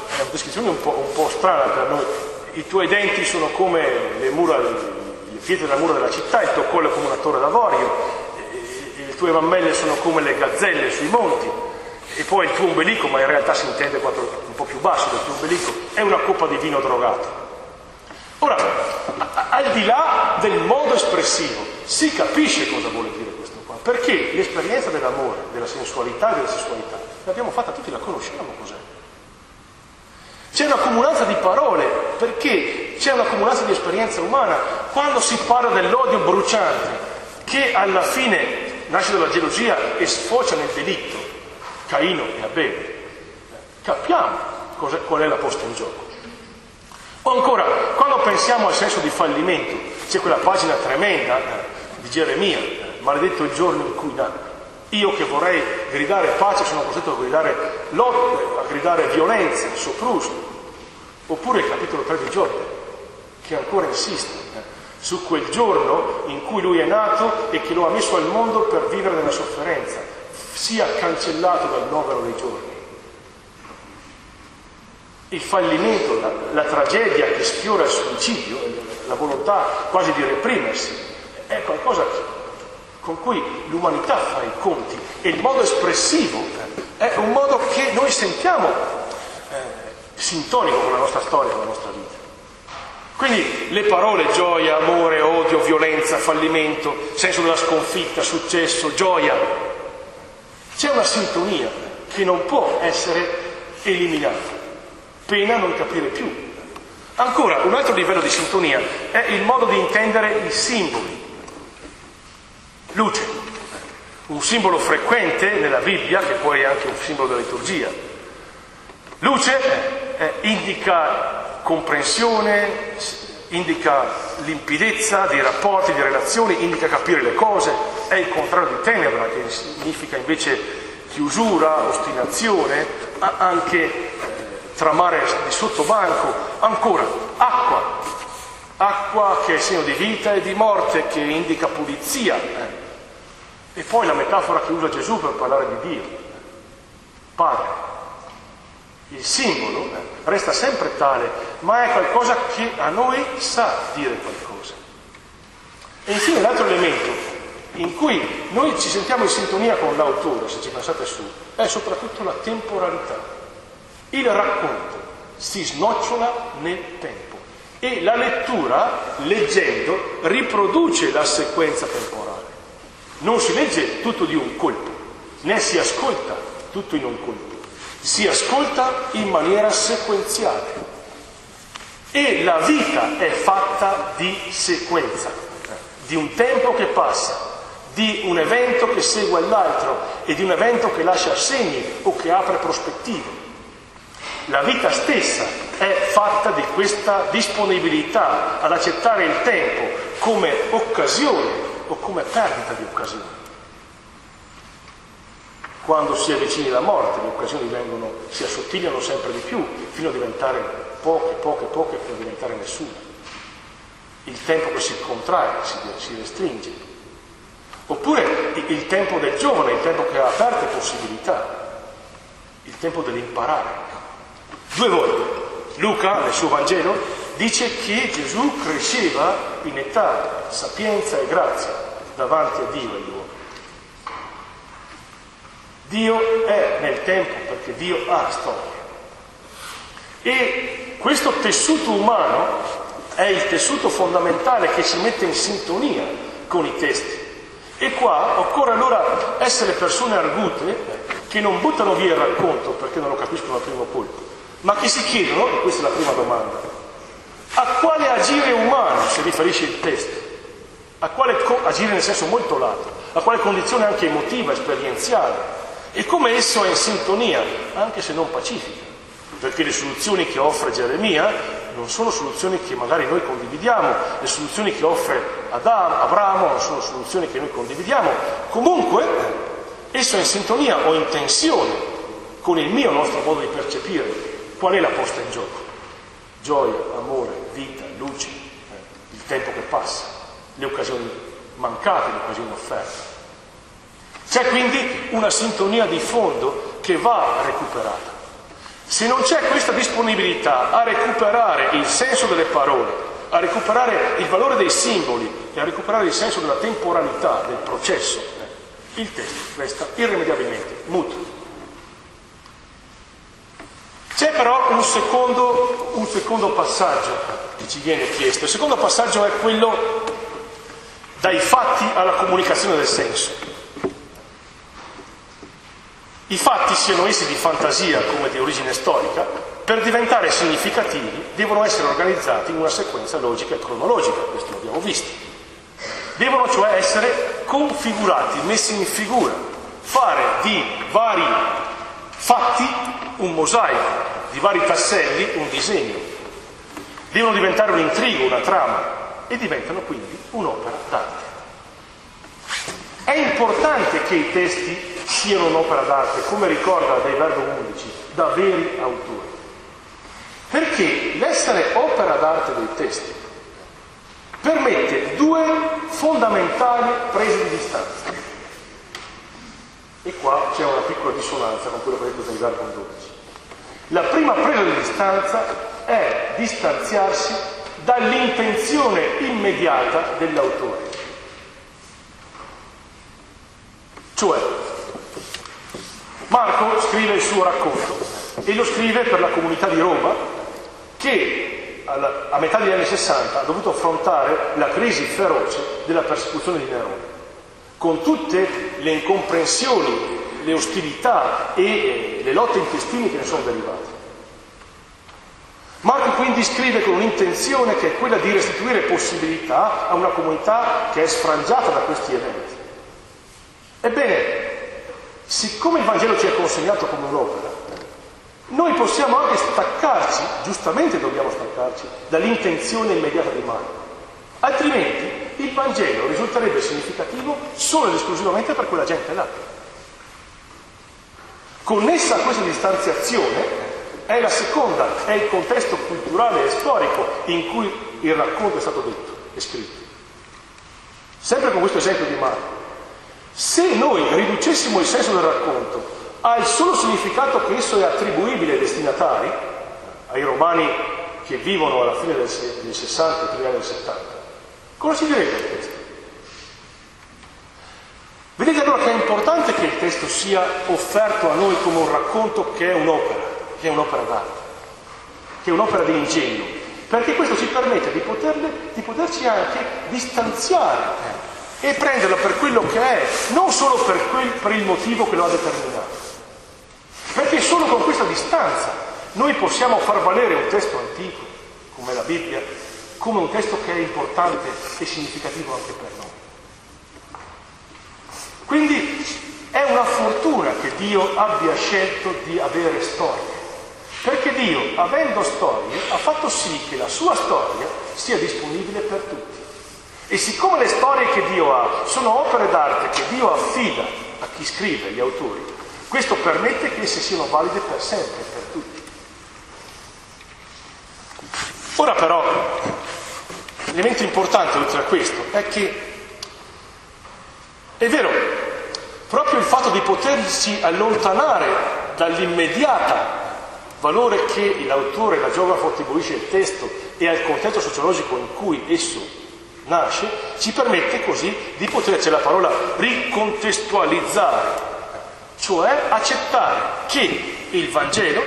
A: è una descrizione un po', un po' strana per noi, i tuoi denti sono come le, mura, le pietre della mura della città, il tuo collo è come una torre d'avorio, le tue mammelle sono come le gazzelle sui monti, e poi il tuo ombelico, ma in realtà si intende un po' più basso del tuo ombelico, è una coppa di vino drogato. Ora, al di là del modo espressivo, si capisce cosa vuole dire perché l'esperienza dell'amore, della sensualità e della sessualità, l'abbiamo fatta tutti, la conosciamo cos'è. C'è una comunanza di parole, perché c'è una comunanza di esperienza umana. Quando si parla dell'odio bruciante, che alla fine nasce dalla gelosia e sfocia nel delitto, Caino e Abele, capiamo qual è la posta in gioco. O ancora, quando pensiamo al senso di fallimento, c'è quella pagina tremenda eh, di Geremia, eh, maledetto il giorno in cui nacque. Io che vorrei gridare pace sono costretto a gridare lotte, a gridare violenza, sopruso. Oppure il capitolo 3 di Giorgio, che ancora insiste eh, su quel giorno in cui lui è nato e che lo ha messo al mondo per vivere nella sofferenza, sia cancellato dal novero dei giorni. Il fallimento, la, la tragedia che sfiora il suicidio, la volontà quasi di reprimersi, è qualcosa con cui l'umanità fa i conti e il modo espressivo è un modo che noi sentiamo eh, sintonico con la nostra storia, con la nostra vita. Quindi le parole gioia, amore, odio, violenza, fallimento, senso della sconfitta, successo, gioia, c'è una sintonia che non può essere eliminata, pena non capire più. Ancora, un altro livello di sintonia è il modo di intendere i simboli. Luce, un simbolo frequente nella Bibbia, che poi è anche un simbolo della liturgia. Luce eh, indica comprensione, indica limpidezza dei rapporti, di relazioni, indica capire le cose, è il contrario di tenebra, che significa invece chiusura, ostinazione, anche eh, tramare di sottobanco. Ancora, acqua, acqua che è segno di vita e di morte, che indica pulizia. Eh. E poi la metafora che usa Gesù per parlare di Dio, Padre. Il simbolo resta sempre tale, ma è qualcosa che a noi sa dire qualcosa. E infine l'altro elemento in cui noi ci sentiamo in sintonia con l'autore, se ci pensate su, è soprattutto la temporalità. Il racconto si snocciola nel tempo e la lettura, leggendo, riproduce la sequenza temporale. Non si legge tutto di un colpo, né si ascolta tutto in un colpo, si ascolta in maniera sequenziale. E la vita è fatta di sequenza, di un tempo che passa, di un evento che segue l'altro e di un evento che lascia segni o che apre prospettive. La vita stessa è fatta di questa disponibilità ad accettare il tempo come occasione o come perdita di occasione. Quando si è alla morte, le occasioni vengono, si assottigliano sempre di più, fino a diventare poche, poche, poche, fino a diventare nessuna. Il tempo che si contrae, si, si restringe. Oppure il tempo del giovane, il tempo che ha aperte possibilità, il tempo dell'imparare. Due volte. Luca, nel suo Vangelo, dice che Gesù cresceva in età, sapienza e grazia davanti a Dio e agli uomini. Dio è nel tempo perché Dio ha storia. E questo tessuto umano è il tessuto fondamentale che ci mette in sintonia con i testi. E qua occorre allora essere persone argute che non buttano via il racconto perché non lo capiscono al primo colpo, ma che si chiedono, e questa è la prima domanda, a quale agire umano si riferisce il testo? A quale co- agire nel senso molto lato? A quale condizione anche emotiva, esperienziale? E come esso è in sintonia, anche se non pacifica? Perché le soluzioni che offre Geremia non sono soluzioni che magari noi condividiamo, le soluzioni che offre Adam, Abramo non sono soluzioni che noi condividiamo, comunque esso è in sintonia o in tensione con il mio nostro modo di percepire qual è la posta in gioco. Gioia, amore, vita, luce, eh, il tempo che passa, le occasioni mancate, le occasioni offerte. C'è quindi una sintonia di fondo che va recuperata. Se non c'è questa disponibilità a recuperare il senso delle parole, a recuperare il valore dei simboli e a recuperare il senso della temporalità del processo, eh, il testo resta irrimediabilmente muto. C'è però un secondo, un secondo passaggio che ci viene chiesto. Il secondo passaggio è quello dai fatti alla comunicazione del senso. I fatti, siano essi di fantasia come di origine storica, per diventare significativi devono essere organizzati in una sequenza logica e cronologica, questo lo abbiamo visto. Devono cioè essere configurati, messi in figura, fare di vari fatti un mosaico, di vari tasselli un disegno. Devono diventare un intrigo, una trama e diventano quindi un'opera d'arte. È importante che i testi siano un'opera d'arte, come ricorda dai Verbo 11, da veri autori. Perché l'essere opera d'arte dei testi permette due fondamentali prese di distanza. E qua c'è una piccola dissonanza con quello che ha detto dai Verbo 12. La prima presa di distanza è distanziarsi dall'intenzione immediata dell'autore. Cioè, Marco scrive il suo racconto e lo scrive per la comunità di Roma che a metà degli anni 60 ha dovuto affrontare la crisi feroce della persecuzione di Nerone, con tutte le incomprensioni, le ostilità e le lotte intestine che ne sono derivate. Marco quindi scrive con un'intenzione che è quella di restituire possibilità a una comunità che è sfrangiata da questi eventi. Ebbene, siccome il Vangelo ci è consegnato come un'opera, noi possiamo anche staccarci, giustamente dobbiamo staccarci, dall'intenzione immediata di Marco. Altrimenti il Vangelo risulterebbe significativo solo ed esclusivamente per quella gente là. Connessa a questa distanziazione è la seconda, è il contesto culturale e storico in cui il racconto è stato detto e scritto. Sempre con questo esempio di Marco. Se noi riducessimo il senso del racconto al solo significato che esso è attribuibile ai destinatari, ai romani che vivono alla fine del, 60 e primi anni del 70, cosa si il testo? Vedete allora che è importante che il testo sia offerto a noi come un racconto che è un'opera, che è un'opera d'arte, che è un'opera di ingegno, perché questo ci permette di, poterle, di poterci anche distanziare eh, e prenderlo per quello che è, non solo per, quel, per il motivo che lo ha determinato. Perché solo con questa distanza noi possiamo far valere un testo antico, come la Bibbia, come un testo che è importante e significativo anche per noi. Quindi è una fortuna che Dio abbia scelto di avere storie, perché Dio, avendo storie, ha fatto sì che la sua storia sia disponibile per tutti. E siccome le storie che Dio ha sono opere d'arte che Dio affida a chi scrive, agli autori, questo permette che esse siano valide per sempre, per tutti. Ora però, l'elemento importante oltre a questo è che è vero, proprio il fatto di potersi allontanare dall'immediata valore che l'autore, la geografo attribuisce al testo e al contesto sociologico in cui esso nasce, ci permette così di poter, c'è la parola ricontestualizzare, cioè accettare che il Vangelo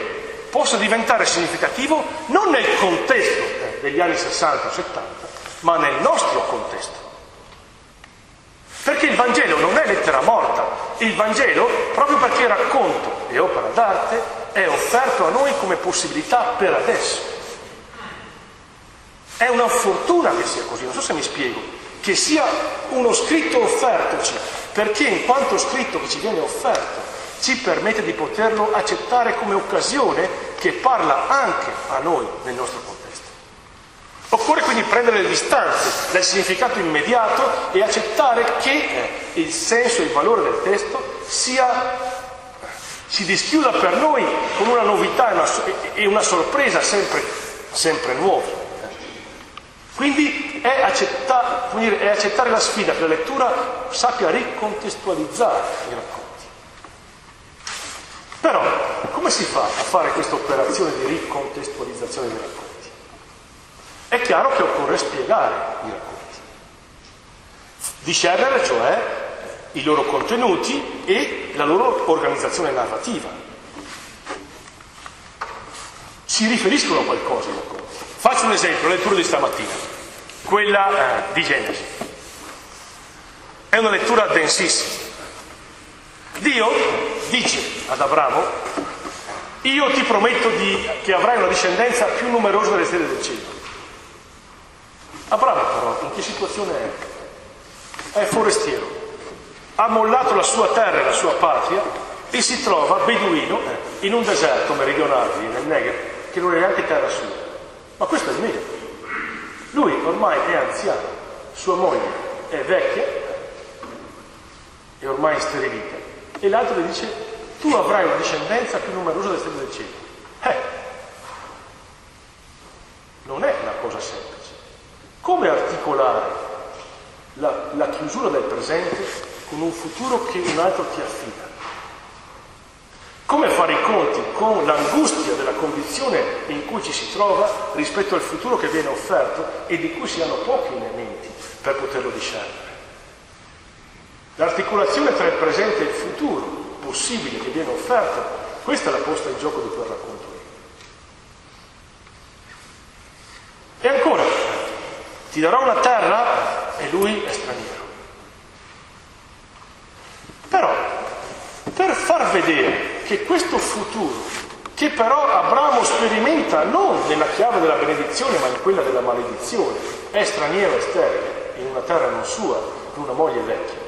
A: possa diventare significativo non nel contesto degli anni 60 o 70, ma nel nostro contesto. Perché il Vangelo non è lettera morta, il Vangelo, proprio perché racconto e opera d'arte, è offerto a noi come possibilità per adesso. È una fortuna che sia così, non so se mi spiego, che sia uno scritto offertoci, perché in quanto scritto che ci viene offerto ci permette di poterlo accettare come occasione che parla anche a noi nel nostro contesto. Occorre quindi prendere le distanze dal significato immediato e accettare che eh, il senso e il valore del testo sia, si dischiuda per noi con una novità e una, e una sorpresa sempre, sempre nuova. Quindi è, accetta, dire, è accettare la sfida che la lettura sappia ricontestualizzare i racconti. Però come si fa a fare questa operazione di ricontestualizzazione dei racconti? È chiaro che occorre spiegare i racconti, discernere cioè i loro contenuti e la loro organizzazione narrativa. Si riferiscono a qualcosa i racconti. Faccio un esempio, la lettura di stamattina, quella eh, di Genesi. È una lettura densissima. Dio dice ad Abramo, io ti prometto di, che avrai una discendenza più numerosa delle stelle del cielo. Abramo però in che situazione è? È forestiero, ha mollato la sua terra e la sua patria e si trova beduino in un deserto meridionale, nel Negev, che non è neanche terra sua. Ma questo è il meglio. Lui ormai è anziano, sua moglie è vecchia e ormai sterilita. E l'altro le dice, tu avrai una discendenza più numerosa delle stelle del cielo. Eh, non è una cosa semplice. Come articolare la, la chiusura del presente con un futuro che un altro ti affida? Come fare i conti con l'angustia della condizione in cui ci si trova rispetto al futuro che viene offerto e di cui si hanno pochi elementi per poterlo discernere? L'articolazione tra il presente e il futuro possibile che viene offerto, questa è la posta in gioco di quel racconto. E ancora, ti darò una terra e lui è straniero. Però, per far vedere che questo futuro, che però Abramo sperimenta non nella chiave della benedizione ma in quella della maledizione, è straniero e sterile, in una terra non sua, con una moglie vecchia,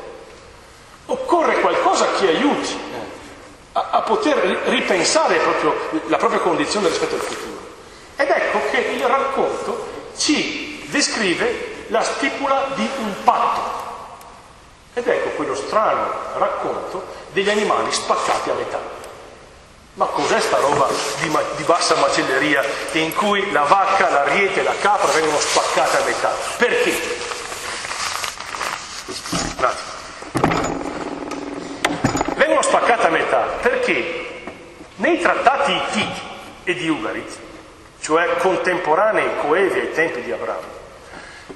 A: occorre qualcosa che aiuti a, a poter ripensare proprio la propria condizione rispetto al futuro. Ed ecco che il racconto ci descrive la stipula di un patto. Ed ecco quello strano racconto degli animali spaccati a metà. Ma cos'è sta roba di, ma- di, bassa macelleria in cui la vacca, l'ariete e la capra vengono spaccate a metà? Perché? Vengono spaccate a metà perché nei trattati Ittiti e di Ugarit, cioè contemporanei coevi ai tempi di Abramo,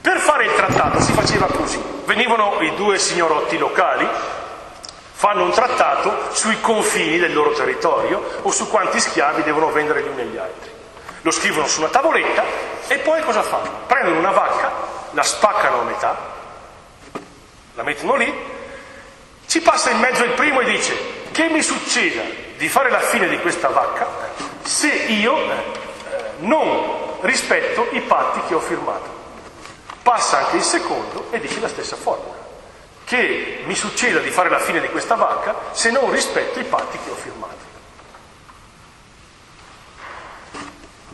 A: per fare il trattato si faceva così. Venivano i due signorotti locali, fanno un trattato sui confini del loro territorio o su quanti schiavi devono vendere gli uni agli altri. Lo scrivono su una tavoletta e poi cosa fanno? Prendono una vacca, la spaccano a metà, la mettono lì, ci passa in mezzo il primo e dice che mi succeda di fare la fine di questa vacca se io eh, non rispetto i patti che ho firmato. Passa anche il secondo e dice la stessa formula che mi succeda di fare la fine di questa vacca se non rispetto i patti che ho firmato.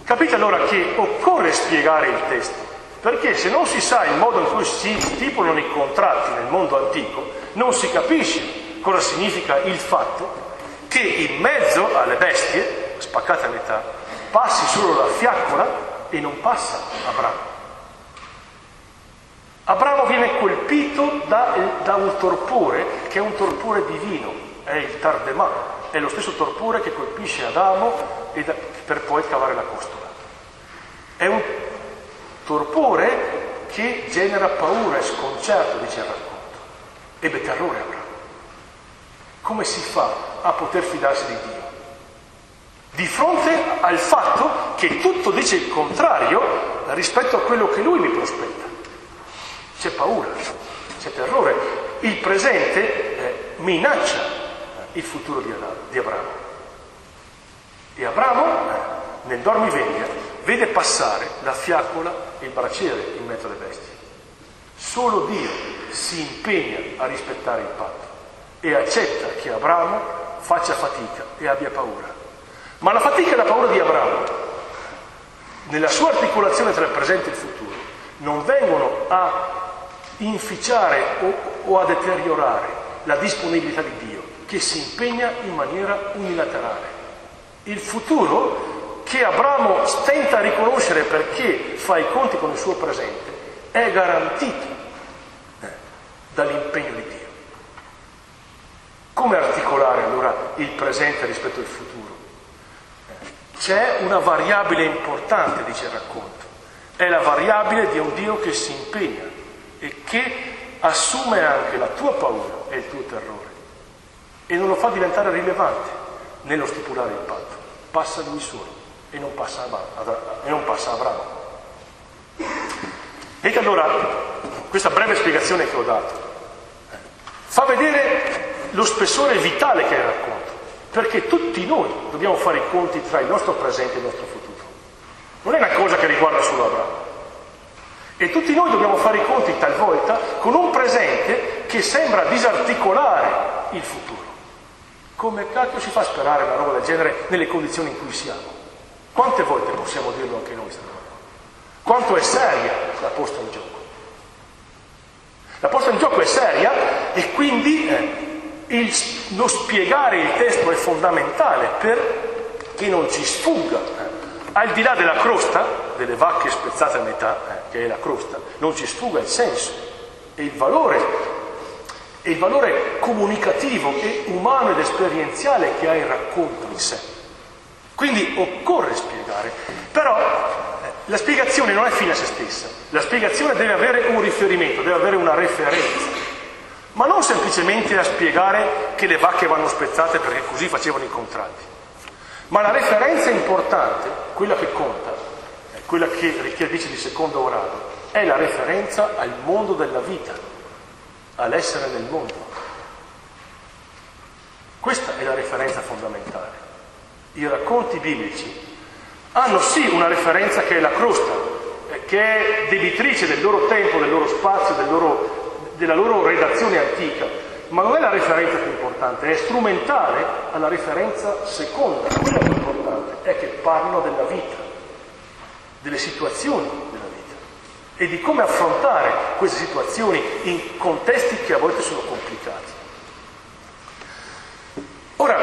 A: Capite allora che occorre spiegare il testo, perché se non si sa il modo in cui si stipulano i contratti nel mondo antico, non si capisce cosa significa il fatto che in mezzo alle bestie, spaccate a metà, passi solo la fiaccola e non passa Abramo. Abramo viene colpito da, da, un torpore che è un torpore divino, è il Tardemà, è lo stesso torpore che colpisce Adamo da, per poi cavare la costola. È un torpore che genera paura e sconcerto, dice il racconto. Ebbe terrore Abramo. Come si fa a poter fidarsi di Dio? Di fronte al fatto che tutto dice il contrario rispetto a quello che lui mi prospetta. C'è paura, c'è terrore. Il presente eh, minaccia il futuro di, di Abramo. E Abramo, eh, nel dormiveglia, vede passare la fiaccola e il braciere in mezzo alle bestie. Solo Dio si impegna a rispettare il patto e accetta che Abramo faccia fatica e abbia paura. Ma la fatica e la paura di Abramo, nella sua articolazione tra il presente e il futuro, non vengono a inficiare o, o a deteriorare la disponibilità di Dio, che si impegna in maniera unilaterale. Il futuro che Abramo stenta a riconoscere perché fa i conti con il suo presente è garantito eh, dall'impegno di Dio. Come articolare allora il presente rispetto al futuro? Eh, c'è una variabile importante, dice il racconto, è la variabile di un Dio che si impegna e che assume anche la tua paura e il tuo terrore e non lo fa diventare rilevante nello stipulare il patto. Passa lui solo e non passa, passa Abramo. Ed allora questa breve spiegazione che ho dato eh, fa vedere lo spessore vitale che è il racconto, perché tutti noi dobbiamo fare i conti tra il nostro presente e il nostro futuro. Non è una cosa che riguarda solo Abramo. E tutti noi dobbiamo fare i conti talvolta con un presente che sembra disarticolare il futuro. Come cacchio si fa a sperare una roba del genere nelle condizioni in cui siamo? Quante volte possiamo dirlo anche noi? Quanto è seria la posta in gioco? La posta in gioco è seria e quindi eh, il, lo spiegare il testo è fondamentale perché non ci sfugga eh, al di là della crosta, delle vacche spezzate a metà, eh, che è la crosta, non ci sfuga il senso e il valore, e il valore comunicativo e umano ed esperienziale che ha il racconto in sé. Quindi occorre spiegare, però eh, la spiegazione non è fine a se stessa, la spiegazione deve avere un riferimento, deve avere una referenza, ma non semplicemente a spiegare che le vacche vanno spezzate perché così facevano i contratti. Ma la referenza importante, quella che conta, quella che richiede di secondo grado, è la referenza al mondo della vita, all'essere nel mondo. Questa è la referenza fondamentale. I racconti biblici hanno sì una referenza che è la crosta, eh, che è debitrice del loro tempo, del loro spazio, del loro, della loro redazione antica, ma non è la referenza più importante, è strumentale alla referenza seconda. Quella più importante è che parlano della vita, delle situazioni della vita. e di come affrontare queste situazioni in contesti che a volte sono complicati. Ora,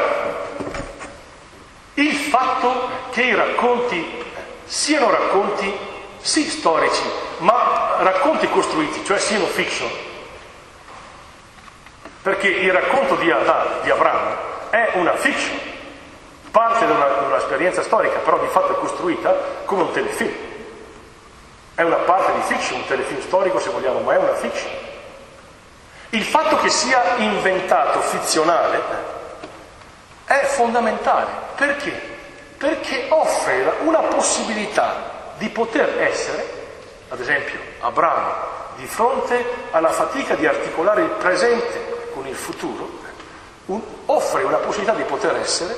A: il fatto che i racconti siano racconti sì storici, ma racconti costruiti, cioè siano fiction, perché il racconto di, di Abramo è una fiction, parte di un'esperienza storica, però di fatto è costruita come un telefilm. È una parte di fiction, un telefilm storico se vogliamo, ma è una fiction. Il fatto che sia inventato, fizionale, è fondamentale. Perché? Perché offre una possibilità di poter essere, ad esempio, Abramo, di fronte alla fatica di articolare il presente il futuro, un, offre una possibilità di poter essere,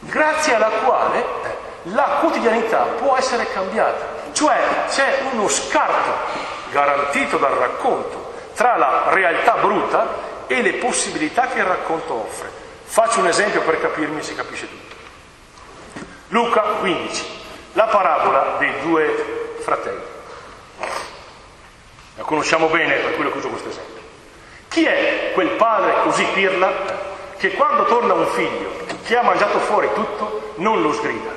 A: grazie alla quale eh, la quotidianità può essere cambiata. Cioè c'è uno scarto garantito dal racconto tra la realtà bruta e le possibilità che il racconto offre. Faccio un esempio per capirmi, si capisce tutto. Luca 15, la parabola dei due fratelli. La conosciamo bene per quello che uso questo esempio. Chi è quel padre così pirla che quando torna un figlio che ha mangiato fuori tutto non lo sgrida?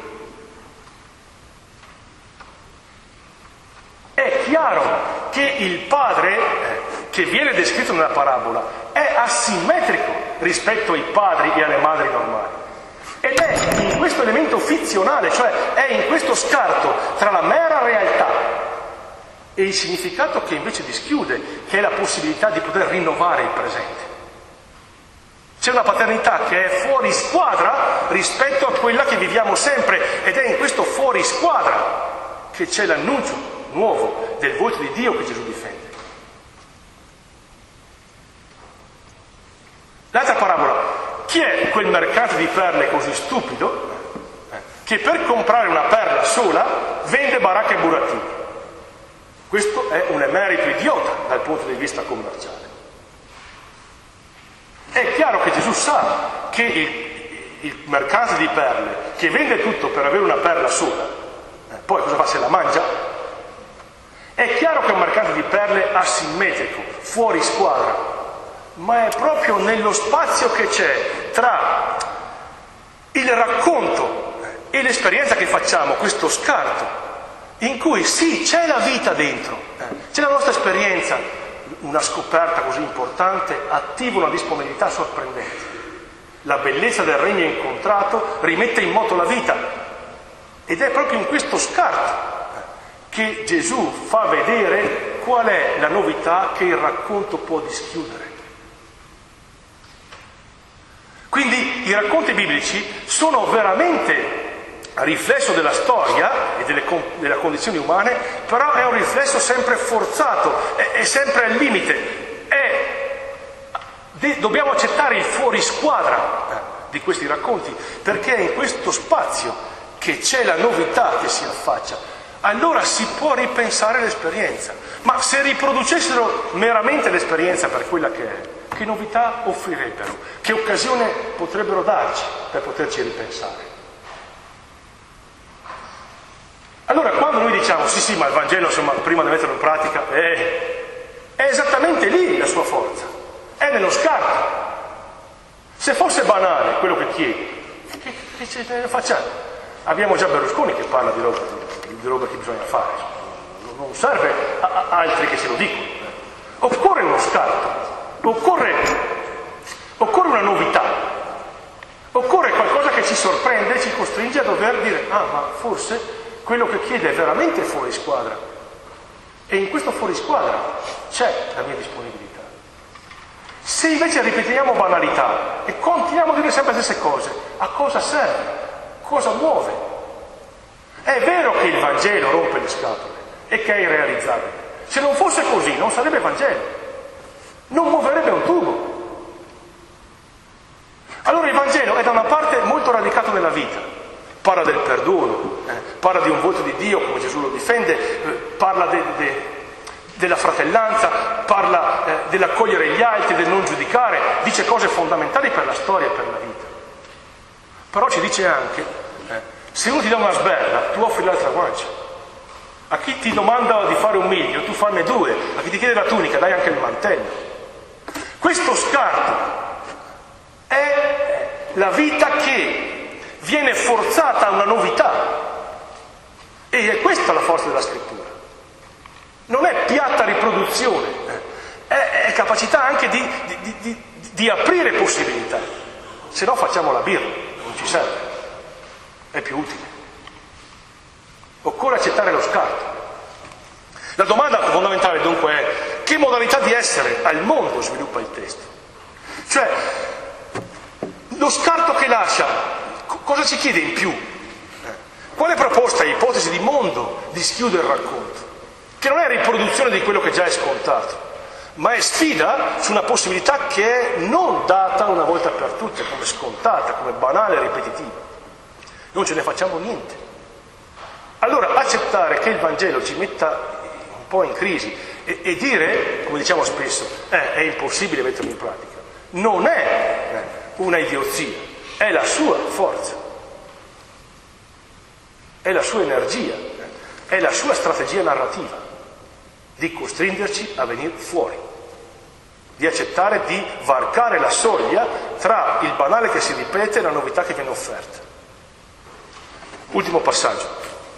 A: È chiaro che il padre che viene descritto nella parabola è asimmetrico rispetto ai padri e alle madri normali. Ed è in questo elemento fizionale, cioè è in questo scarto tra la mera realtà e il significato che invece dischiude, che è la possibilità di poter rinnovare il presente. C'è una paternità che è fuori squadra rispetto a quella che viviamo sempre ed è in questo fuori squadra che c'è l'annuncio nuovo del volto di Dio che Gesù difende. L'altra parabola, chi è quel mercante di perle così stupido eh, che per comprare una perla sola vende baracche e burattini? Questo è un emerito idiota dal punto di vista commerciale. È chiaro che Gesù sa che il, il mercante di perle che vende tutto per avere una perla sola, eh, poi cosa fa se la mangia? È chiaro che è un mercante di perle asimmetrico, fuori squadra, ma è proprio nello spazio che c'è tra il racconto e l'esperienza che facciamo, questo scarto, in cui sì, c'è la vita dentro, eh, c'è la nostra esperienza, una scoperta così importante attiva una disponibilità sorprendente. La bellezza del regno incontrato rimette in moto la vita ed è proprio in questo scarto eh, che Gesù fa vedere qual è la novità che il racconto può dischiudere. Quindi i racconti biblici sono veramente riflesso della storia e delle, delle condizioni umane, però è un riflesso sempre forzato, è, è sempre al limite. È, de, dobbiamo accettare il fuorisquadra eh, di questi racconti, perché è in questo spazio che c'è la novità che si affaccia. Allora si può ripensare l'esperienza, ma se riproducessero meramente l'esperienza per quella che è, che novità offrirebbero? Che occasione potrebbero darci per poterci ripensare? Allora quando noi diciamo sì sì ma il Vangelo insomma prima di metterlo in pratica eh, è esattamente lì la sua forza, è nello scarto. Se fosse banale quello che chiedi, che, che ce ne facciamo? Abbiamo già Berlusconi che parla di roba, di, di roba che bisogna fare, non serve a, a altri che se lo dicono. Occorre uno scarto, Occorre, occorre una novità, occorre qualcosa che ci sorprende e ci costringe a dover dire, ah ma forse quello che chiede è veramente fuori squadra. E in questo fuori squadra c'è la mia disponibilità. Se invece ripetiamo banalità e continuiamo a dire sempre le stesse cose, a cosa serve? Cosa muove? È vero che il Vangelo rompe le scatole e che è irrealizzabile. Se non fosse così non sarebbe Vangelo non muoverebbe un tubo. Allora il Vangelo è da una parte molto radicato nella vita, parla del perdono, eh, parla di un volto di Dio come Gesù lo difende, eh, parla de, de, della fratellanza, parla eh, dell'accogliere gli altri, del non giudicare, dice cose fondamentali per la storia e per la vita. Però ci dice anche, eh, se uno ti dà una sberla, tu offri l'altra guancia. A chi ti domanda di fare un miglio, tu fanne due. A chi ti chiede la tunica, dai anche il mantello. Questo scarto è la vita che viene forzata una novità. E è questa la forza della scrittura. Non è piatta riproduzione, è, è capacità anche di, di, di, di aprire possibilità. Se no facciamo la birra, non ci serve, è più utile. Occorre accettare lo scarto. La domanda fondamentale dunque è che modalità di essere al mondo sviluppa il testo? Cioè, lo scarto che lascia, cosa ci chiede in più? Eh, quale proposta, ipotesi di mondo dischiude il racconto? Che non è riproduzione di quello che già è scontato, ma è sfida su una possibilità che è non data una volta per tutte, come scontata, come banale e ripetitiva. Non ce ne facciamo niente. Allora accettare che il Vangelo ci metta un po' in crisi e, e dire, come diciamo spesso, eh, è impossibile metterlo in pratica, non è eh, una idiozia, è la sua forza, è la sua energia, è la sua strategia narrativa di costringerci a venire fuori, di accettare di varcare la soglia tra il banale che si ripete e la novità che viene offerta. Ultimo passaggio,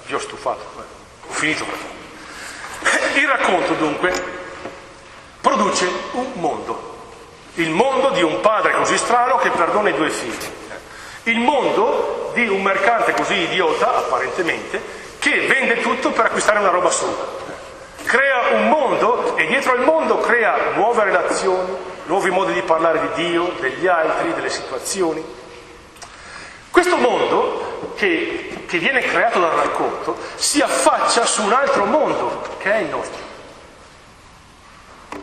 A: vi ho stufato, ho finito. Il racconto dunque produce un mondo, il mondo di un padre così strano che perdona i due figli, il mondo di un mercante così idiota, apparentemente, che vende tutto per acquistare una roba sola crea un mondo e dietro al mondo crea nuove relazioni, nuovi modi di parlare di Dio, degli altri, delle situazioni. Questo mondo che, che viene creato dal racconto si affaccia su un altro mondo che è il nostro.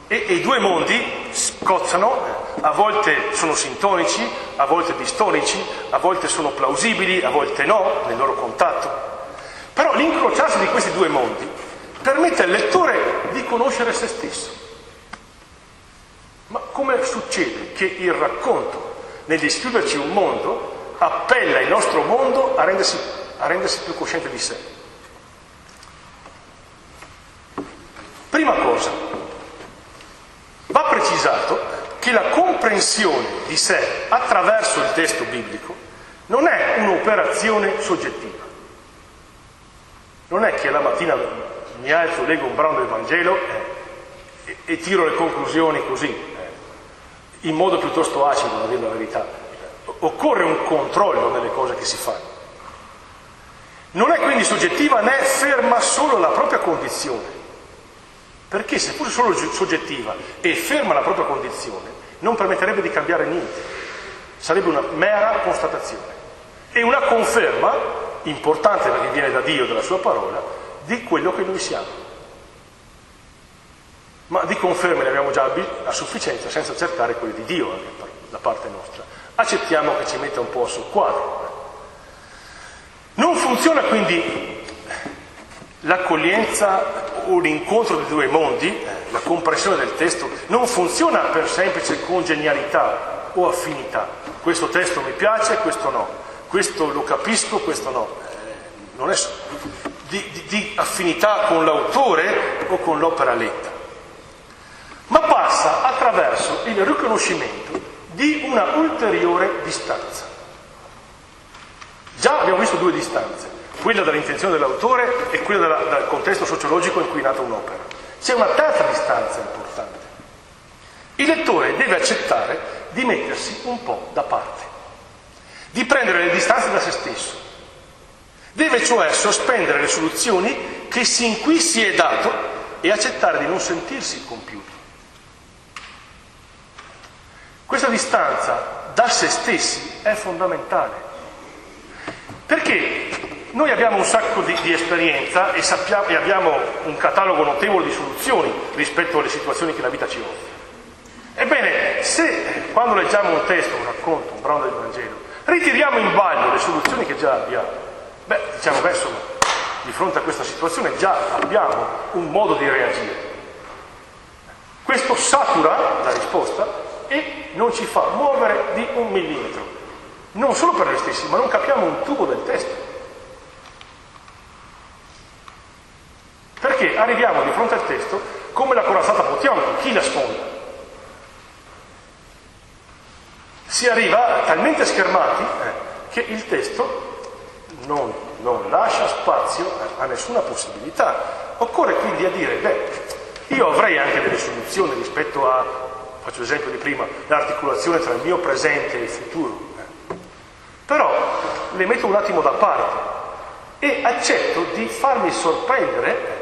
A: E, e, i due mondi scozzano, a volte sono sintonici, a volte distonici, a volte sono plausibili, a volte no nel loro contatto. Però l'incrociarsi di questi due mondi permette al lettore di conoscere se stesso. Ma come succede che il racconto, nel dischiuderci un mondo, appella il nostro mondo a rendersi, a rendersi più cosciente di sé? Prima cosa, va precisato che la comprensione di sé attraverso il testo biblico non è un'operazione soggettiva. Non è che la mattina mi alzo, leggo un brano del Vangelo eh, e, tiro le conclusioni così, eh, in modo piuttosto acido, a dire la verità. Occorre un controllo nelle cose che si fanno. Non è quindi soggettiva né ferma solo la propria condizione, perché se fosse solo soggettiva e ferma la propria condizione, non permetterebbe di cambiare niente, sarebbe una mera constatazione e una conferma importante perché viene da Dio, dalla sua parola, di quello che noi siamo. Ma di conferme ne abbiamo già a sufficienza senza cercare quelle di Dio anche da parte nostra. Accettiamo che ci metta un po' a soqquadro. Non funziona quindi l'accoglienza o l'incontro dei due mondi, la comprensione del testo, non funziona per semplice congenialità o affinità. Questo testo mi piace, questo no. Questo lo capisco, questo no. Eh, non è di, di, di affinità con l'autore o con l'opera letta, ma passa attraverso il riconoscimento di una ulteriore distanza. Già abbiamo visto due distanze, quella dall'intenzione dell'autore e quella della, dal contesto sociologico in cui è nata un'opera. C'è una terza distanza importante. Il lettore deve accettare di mettersi un po' da parte, di prendere le distanze da se stesso, Deve cioè sospendere le soluzioni che sin qui si è dato e accettare di non sentirsi compiuto. Questa distanza da se stessi è fondamentale, perché noi abbiamo un sacco di, di esperienza e, sappiamo, e abbiamo un catalogo notevole di soluzioni rispetto alle situazioni che la vita ci offre. Ebbene, se quando leggiamo un testo, un racconto, un brano del Vangelo, ritiriamo in ballo le soluzioni che già abbiamo, Beh, diciamo, beh, insomma, di fronte a questa situazione già abbiamo un modo di reagire. Questo satura la risposta e non ci fa muovere di un millimetro, non solo per noi stessi, ma non capiamo un tubo del testo. Perché arriviamo di fronte al testo come la corazzata Potionchi, chi la sfonda? Si arriva talmente schermati eh, che il testo non, non lascia spazio a nessuna possibilità. Occorre quindi a dire, beh, io avrei anche delle soluzioni rispetto a, faccio l'esempio di prima, l'articolazione tra il mio presente e il futuro. Eh. Però le metto un attimo da parte e accetto di farmi sorprendere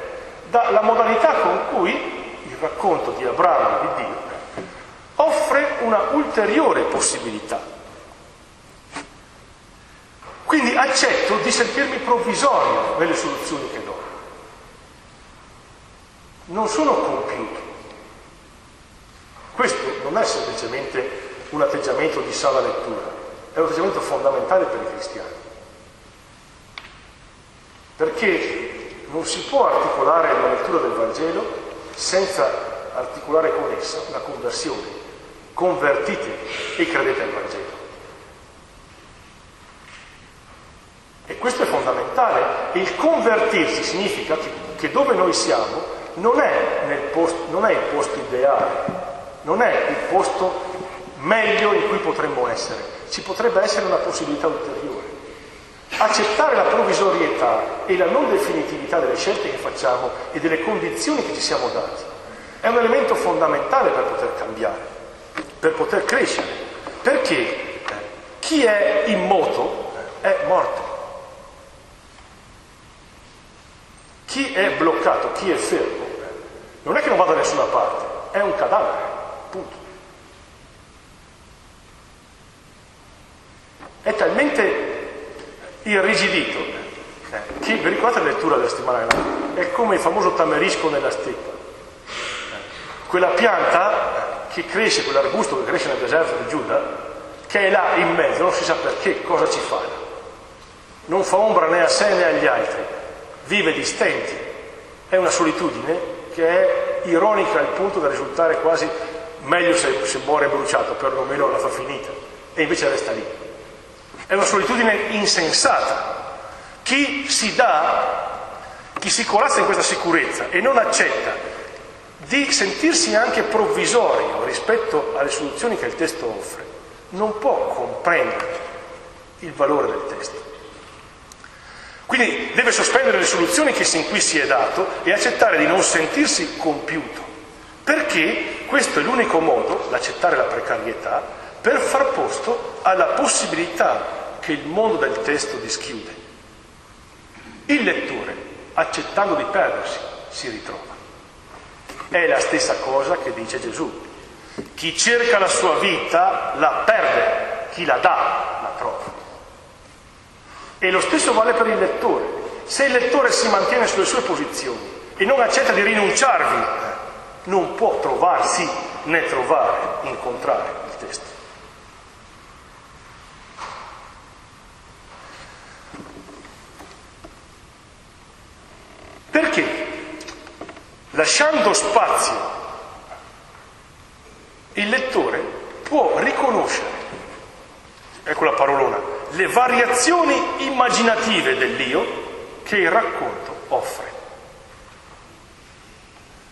A: dalla modalità con cui il racconto di Abramo di Dio offre una ulteriore possibilità. Quindi accetto di sentirmi provvisorio nelle soluzioni che do. Non sono compiuto. Questo non è semplicemente un atteggiamento di sala lettura, è un atteggiamento fondamentale per i cristiani. Perché non si può articolare la lettura del Vangelo senza articolare con essa la conversione. Convertite e credete al Vangelo. E questo è fondamentale. Il convertirsi significa che, che dove noi siamo non è, posto, non è il posto ideale, non è il posto meglio in cui potremmo essere. Ci potrebbe essere una possibilità ulteriore. Accettare la provvisorietà e la non definitività delle scelte che facciamo e delle condizioni che ci siamo dati è un elemento fondamentale per poter cambiare, per poter crescere, perché chi è in moto è morto. Chi è bloccato, chi è fermo, non è che non vada da nessuna parte, è un cadavere, punto. È talmente irrigidito. Eh, chi, vi ricordate la lettura della settimana? È come il famoso tamerisco nella steppa. Quella pianta che cresce, quell'arbusto che cresce nel deserto di Giuda, che è là in mezzo, non si sa perché, cosa ci fa. Non fa ombra né a sé né agli altri, vive di stenti. È una solitudine che è ironica al punto da risultare quasi meglio se, se muore bruciato, perlomeno la fa finita, e invece resta lì. È una solitudine insensata. Chi si dà, chi si corazza in questa sicurezza e non accetta di sentirsi anche provvisorio rispetto alle soluzioni che il testo offre, non può comprendere il valore del testo. Quindi deve sospendere le soluzioni che sin qui si è dato e accettare di non sentirsi compiuto, perché questo è l'unico modo, l'accettare la precarietà, per far posto alla possibilità che il mondo del testo dischiude. Il lettore, accettando di perdersi, si ritrova. È la stessa cosa che dice Gesù. Chi cerca la sua vita la perde, chi la dà la trova. E lo stesso vale per il lettore. Se il lettore si mantiene sulle sue posizioni e non accetta di rinunciarvi, non può trovarsi né trovare, incontrare il testo. Perché? Lasciando spazio, il lettore può riconoscere, ecco la parolona, le variazioni immaginative dell'io che il racconto offre.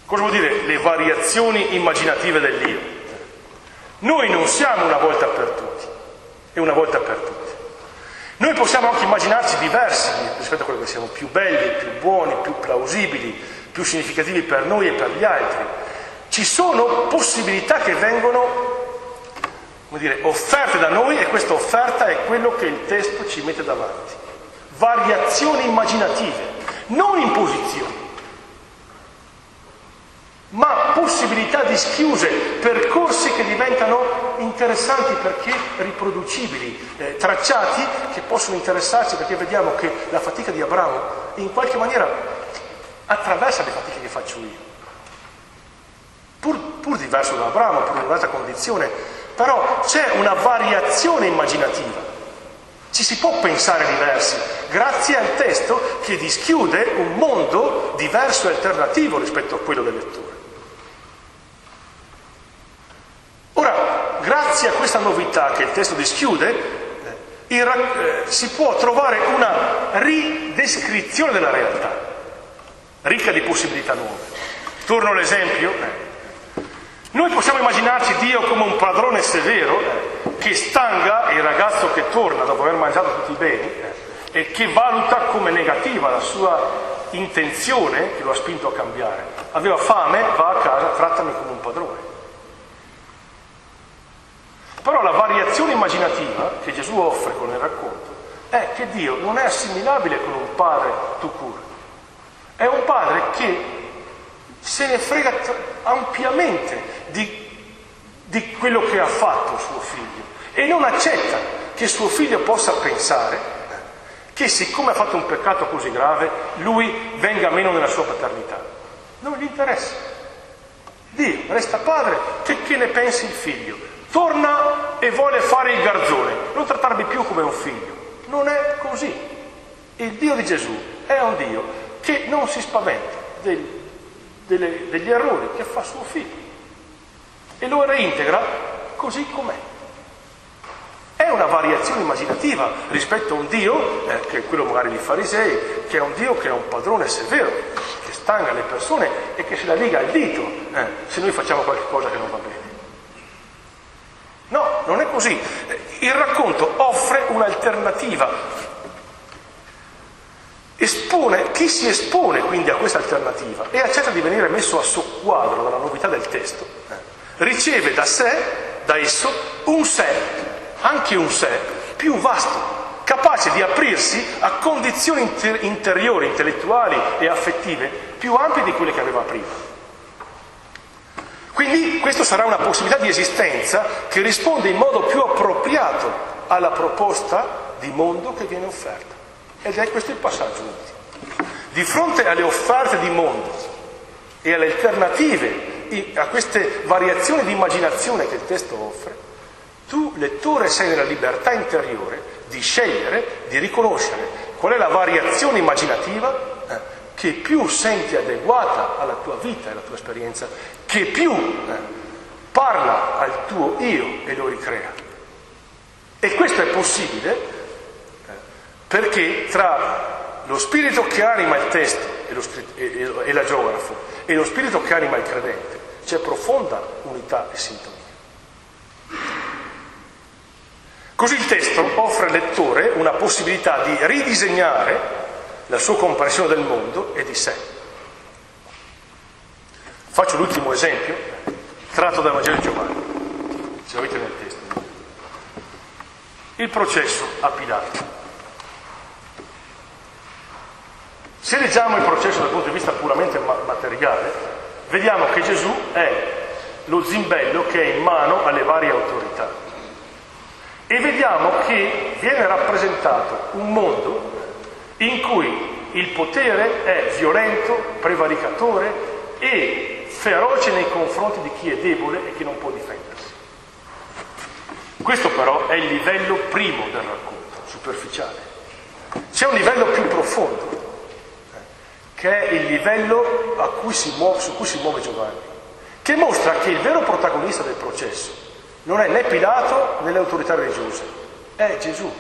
A: Cosa vuol dire le variazioni immaginative dell'io? Noi non siamo una volta per tutti e una volta per tutti. Noi possiamo anche immaginarci diversi rispetto a quello che siamo, più belli, più buoni, più plausibili, più significativi per noi e per gli altri. Ci sono possibilità che vengono dire, offerte da noi e questa offerta è quello che il testo ci mette davanti. Variazioni immaginative, non imposizioni ma possibilità dischiuse, percorsi che diventano interessanti perché riproducibili, eh, tracciati che possono interessarci perché vediamo che la fatica di Abramo in qualche maniera attraversa le fatiche che faccio io. Pur, pur diverso da Abramo, pur in un'altra condizione, però c'è una variazione immaginativa. Ci si può pensare diversi, grazie al testo che dischiude un mondo diverso e alternativo rispetto a quello del lettore. Ora, grazie a questa novità che il testo dischiude, eh, eh, si può trovare una ridescrizione della realtà. ricca di possibilità nuove. Torno all'esempio. Noi possiamo immaginarci Dio come un padrone severo che stanga il ragazzo che torna dopo aver mangiato tutti i beni eh, e che valuta come negativa la sua intenzione che lo ha spinto a cambiare. Aveva fame, va a casa, trattami come un padrone. Però la variazione immaginativa che Gesù offre con il racconto è che Dio non è assimilabile con un padre tu cura. È un padre che se ne frega ampiamente di, di quello che ha fatto suo figlio e non accetta che suo figlio possa pensare che siccome ha fatto un peccato così grave, lui venga meno nella sua paternità. Non gli interessa. Dio resta padre, che, che ne pensi il figlio? Torna e vuole fare il garzone, non trattarmi più come un figlio. Non è così. Il Dio di Gesù è un Dio che non si spaventa del, delle, degli errori che fa suo figlio e lo reintegra così com'è. È una variazione immaginativa rispetto a un Dio, eh, che è quello magari dei farisei, che è un Dio che è un padrone severo, che stanga le persone e che se la liga al dito eh, se noi facciamo qualcosa che non va bene. No, non è così. Il racconto offre un'alternativa. Espone, chi si espone quindi a questa alternativa e accetta di venire messo a soqquadro dalla novità del testo, eh, riceve da sé, da esso, un sé anche un sé più vasto, capace di aprirsi a condizioni inter- interiori, intellettuali e affettive più ampie di quelle che aveva prima. Quindi questa sarà una possibilità di esistenza che risponde in modo più appropriato alla proposta di mondo che viene offerta. Ed è questo il passaggio ultimo. Di fronte alle offerte di mondo e alle alternative, a queste variazioni di immaginazione che il testo offre, tu, lettore, sei nella libertà interiore di scegliere, di riconoscere qual è la variazione immaginativa che più senti adeguata alla tua vita e alla tua esperienza, che più eh, parla al tuo io e lo ricrea. E questo è possibile eh, perché tra lo spirito che anima il testo e, lo, e, e la geografo e lo spirito che anima il credente c'è profonda unità e sintonia. Così il testo offre al lettore una possibilità di ridisegnare la sua comprensione del mondo e di sé. Faccio l'ultimo esempio, tratto dal Vangelo di Giovanni, se lo avete nel testo. Il processo a Pilato. Se leggiamo il processo dal punto di vista puramente materiale, vediamo che Gesù è lo zimbello che è in mano alle varie autorità e vediamo che viene rappresentato un mondo in cui il potere è violento, prevaricatore e feroce nei confronti di chi è debole e che non può difendersi. Questo però è il livello primo del racconto, superficiale. C'è un livello più profondo, eh, che è il livello cui muove, su cui si muove Giovanni, che mostra che il vero protagonista del processo non è né Pilato né le autorità religiose, è Gesù,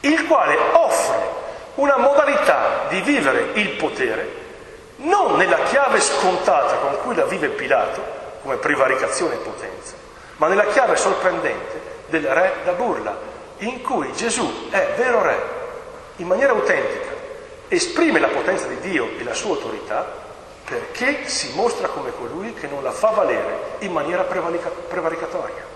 A: il quale offre una modalità di vivere il potere non nella chiave scontata con cui la vive Pilato, come prevaricazione e potenza, ma nella chiave sorprendente del re da burla, in cui Gesù è vero re, in maniera autentica, esprime la potenza di Dio e la sua autorità perché si mostra come colui che non la fa valere in maniera prevaricatoria.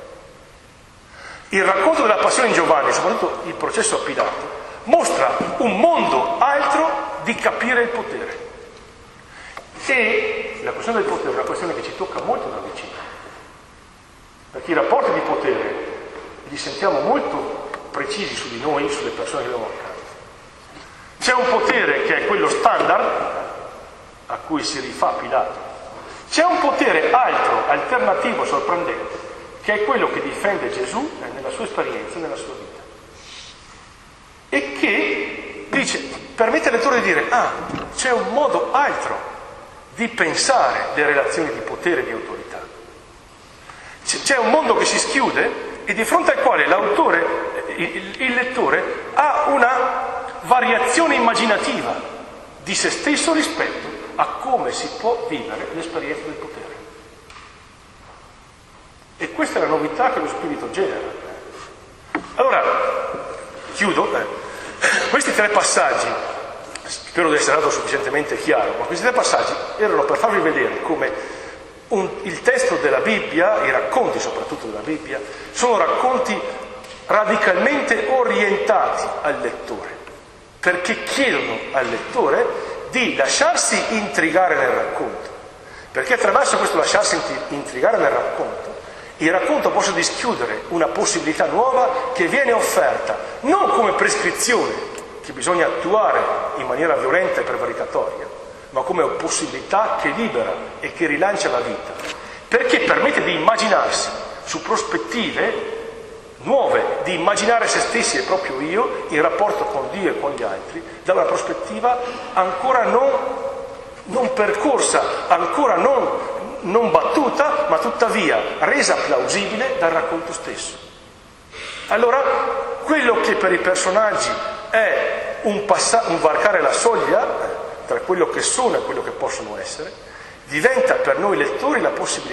A: Il racconto della passione in Giovanni, soprattutto il processo a Pilato, mostra un mondo altro di capire il potere. E la questione del potere è una questione che ci tocca molto da vicino, perché i rapporti di potere li sentiamo molto precisi su di noi, sulle persone che abbiamo accanto. C'è un potere che è quello standard a cui si rifà Pilato, c'è un potere altro, alternativo, sorprendente, che è quello che difende Gesù nella sua esperienza, nella sua vita. E che dice, permette al lettore di dire, ah, c'è un modo altro di pensare le relazioni di potere e di autorità. C'è un mondo che si schiude e di fronte al quale l'autore, il lettore, ha una variazione immaginativa di se stesso rispetto a come si può vivere l'esperienza del potere. E questa è la novità che lo Spirito genera. Allora, chiudo. Eh. Questi tre passaggi, spero di essere stato sufficientemente chiaro, ma questi tre passaggi erano per farvi vedere come un, il testo della Bibbia, i racconti soprattutto della Bibbia, sono racconti radicalmente orientati al lettore, perché chiedono al lettore di lasciarsi intrigare nel racconto, perché attraverso questo lasciarsi intrigare nel racconto il racconto possa dischiudere una possibilità nuova che viene offerta non come prescrizione che bisogna attuare in maniera violenta e prevaricatoria, ma come possibilità che libera e che rilancia la vita, perché permette di immaginarsi su prospettive nuove, di immaginare se stessi e proprio io in rapporto con Dio e con gli altri, da una prospettiva ancora non, non percorsa, ancora non non battuta, ma tuttavia resa plausibile dal racconto stesso. Allora, quello che per i personaggi è un, passa- un varcare la soglia eh, tra quello che sono e quello che possono essere, diventa per noi lettori la possibilità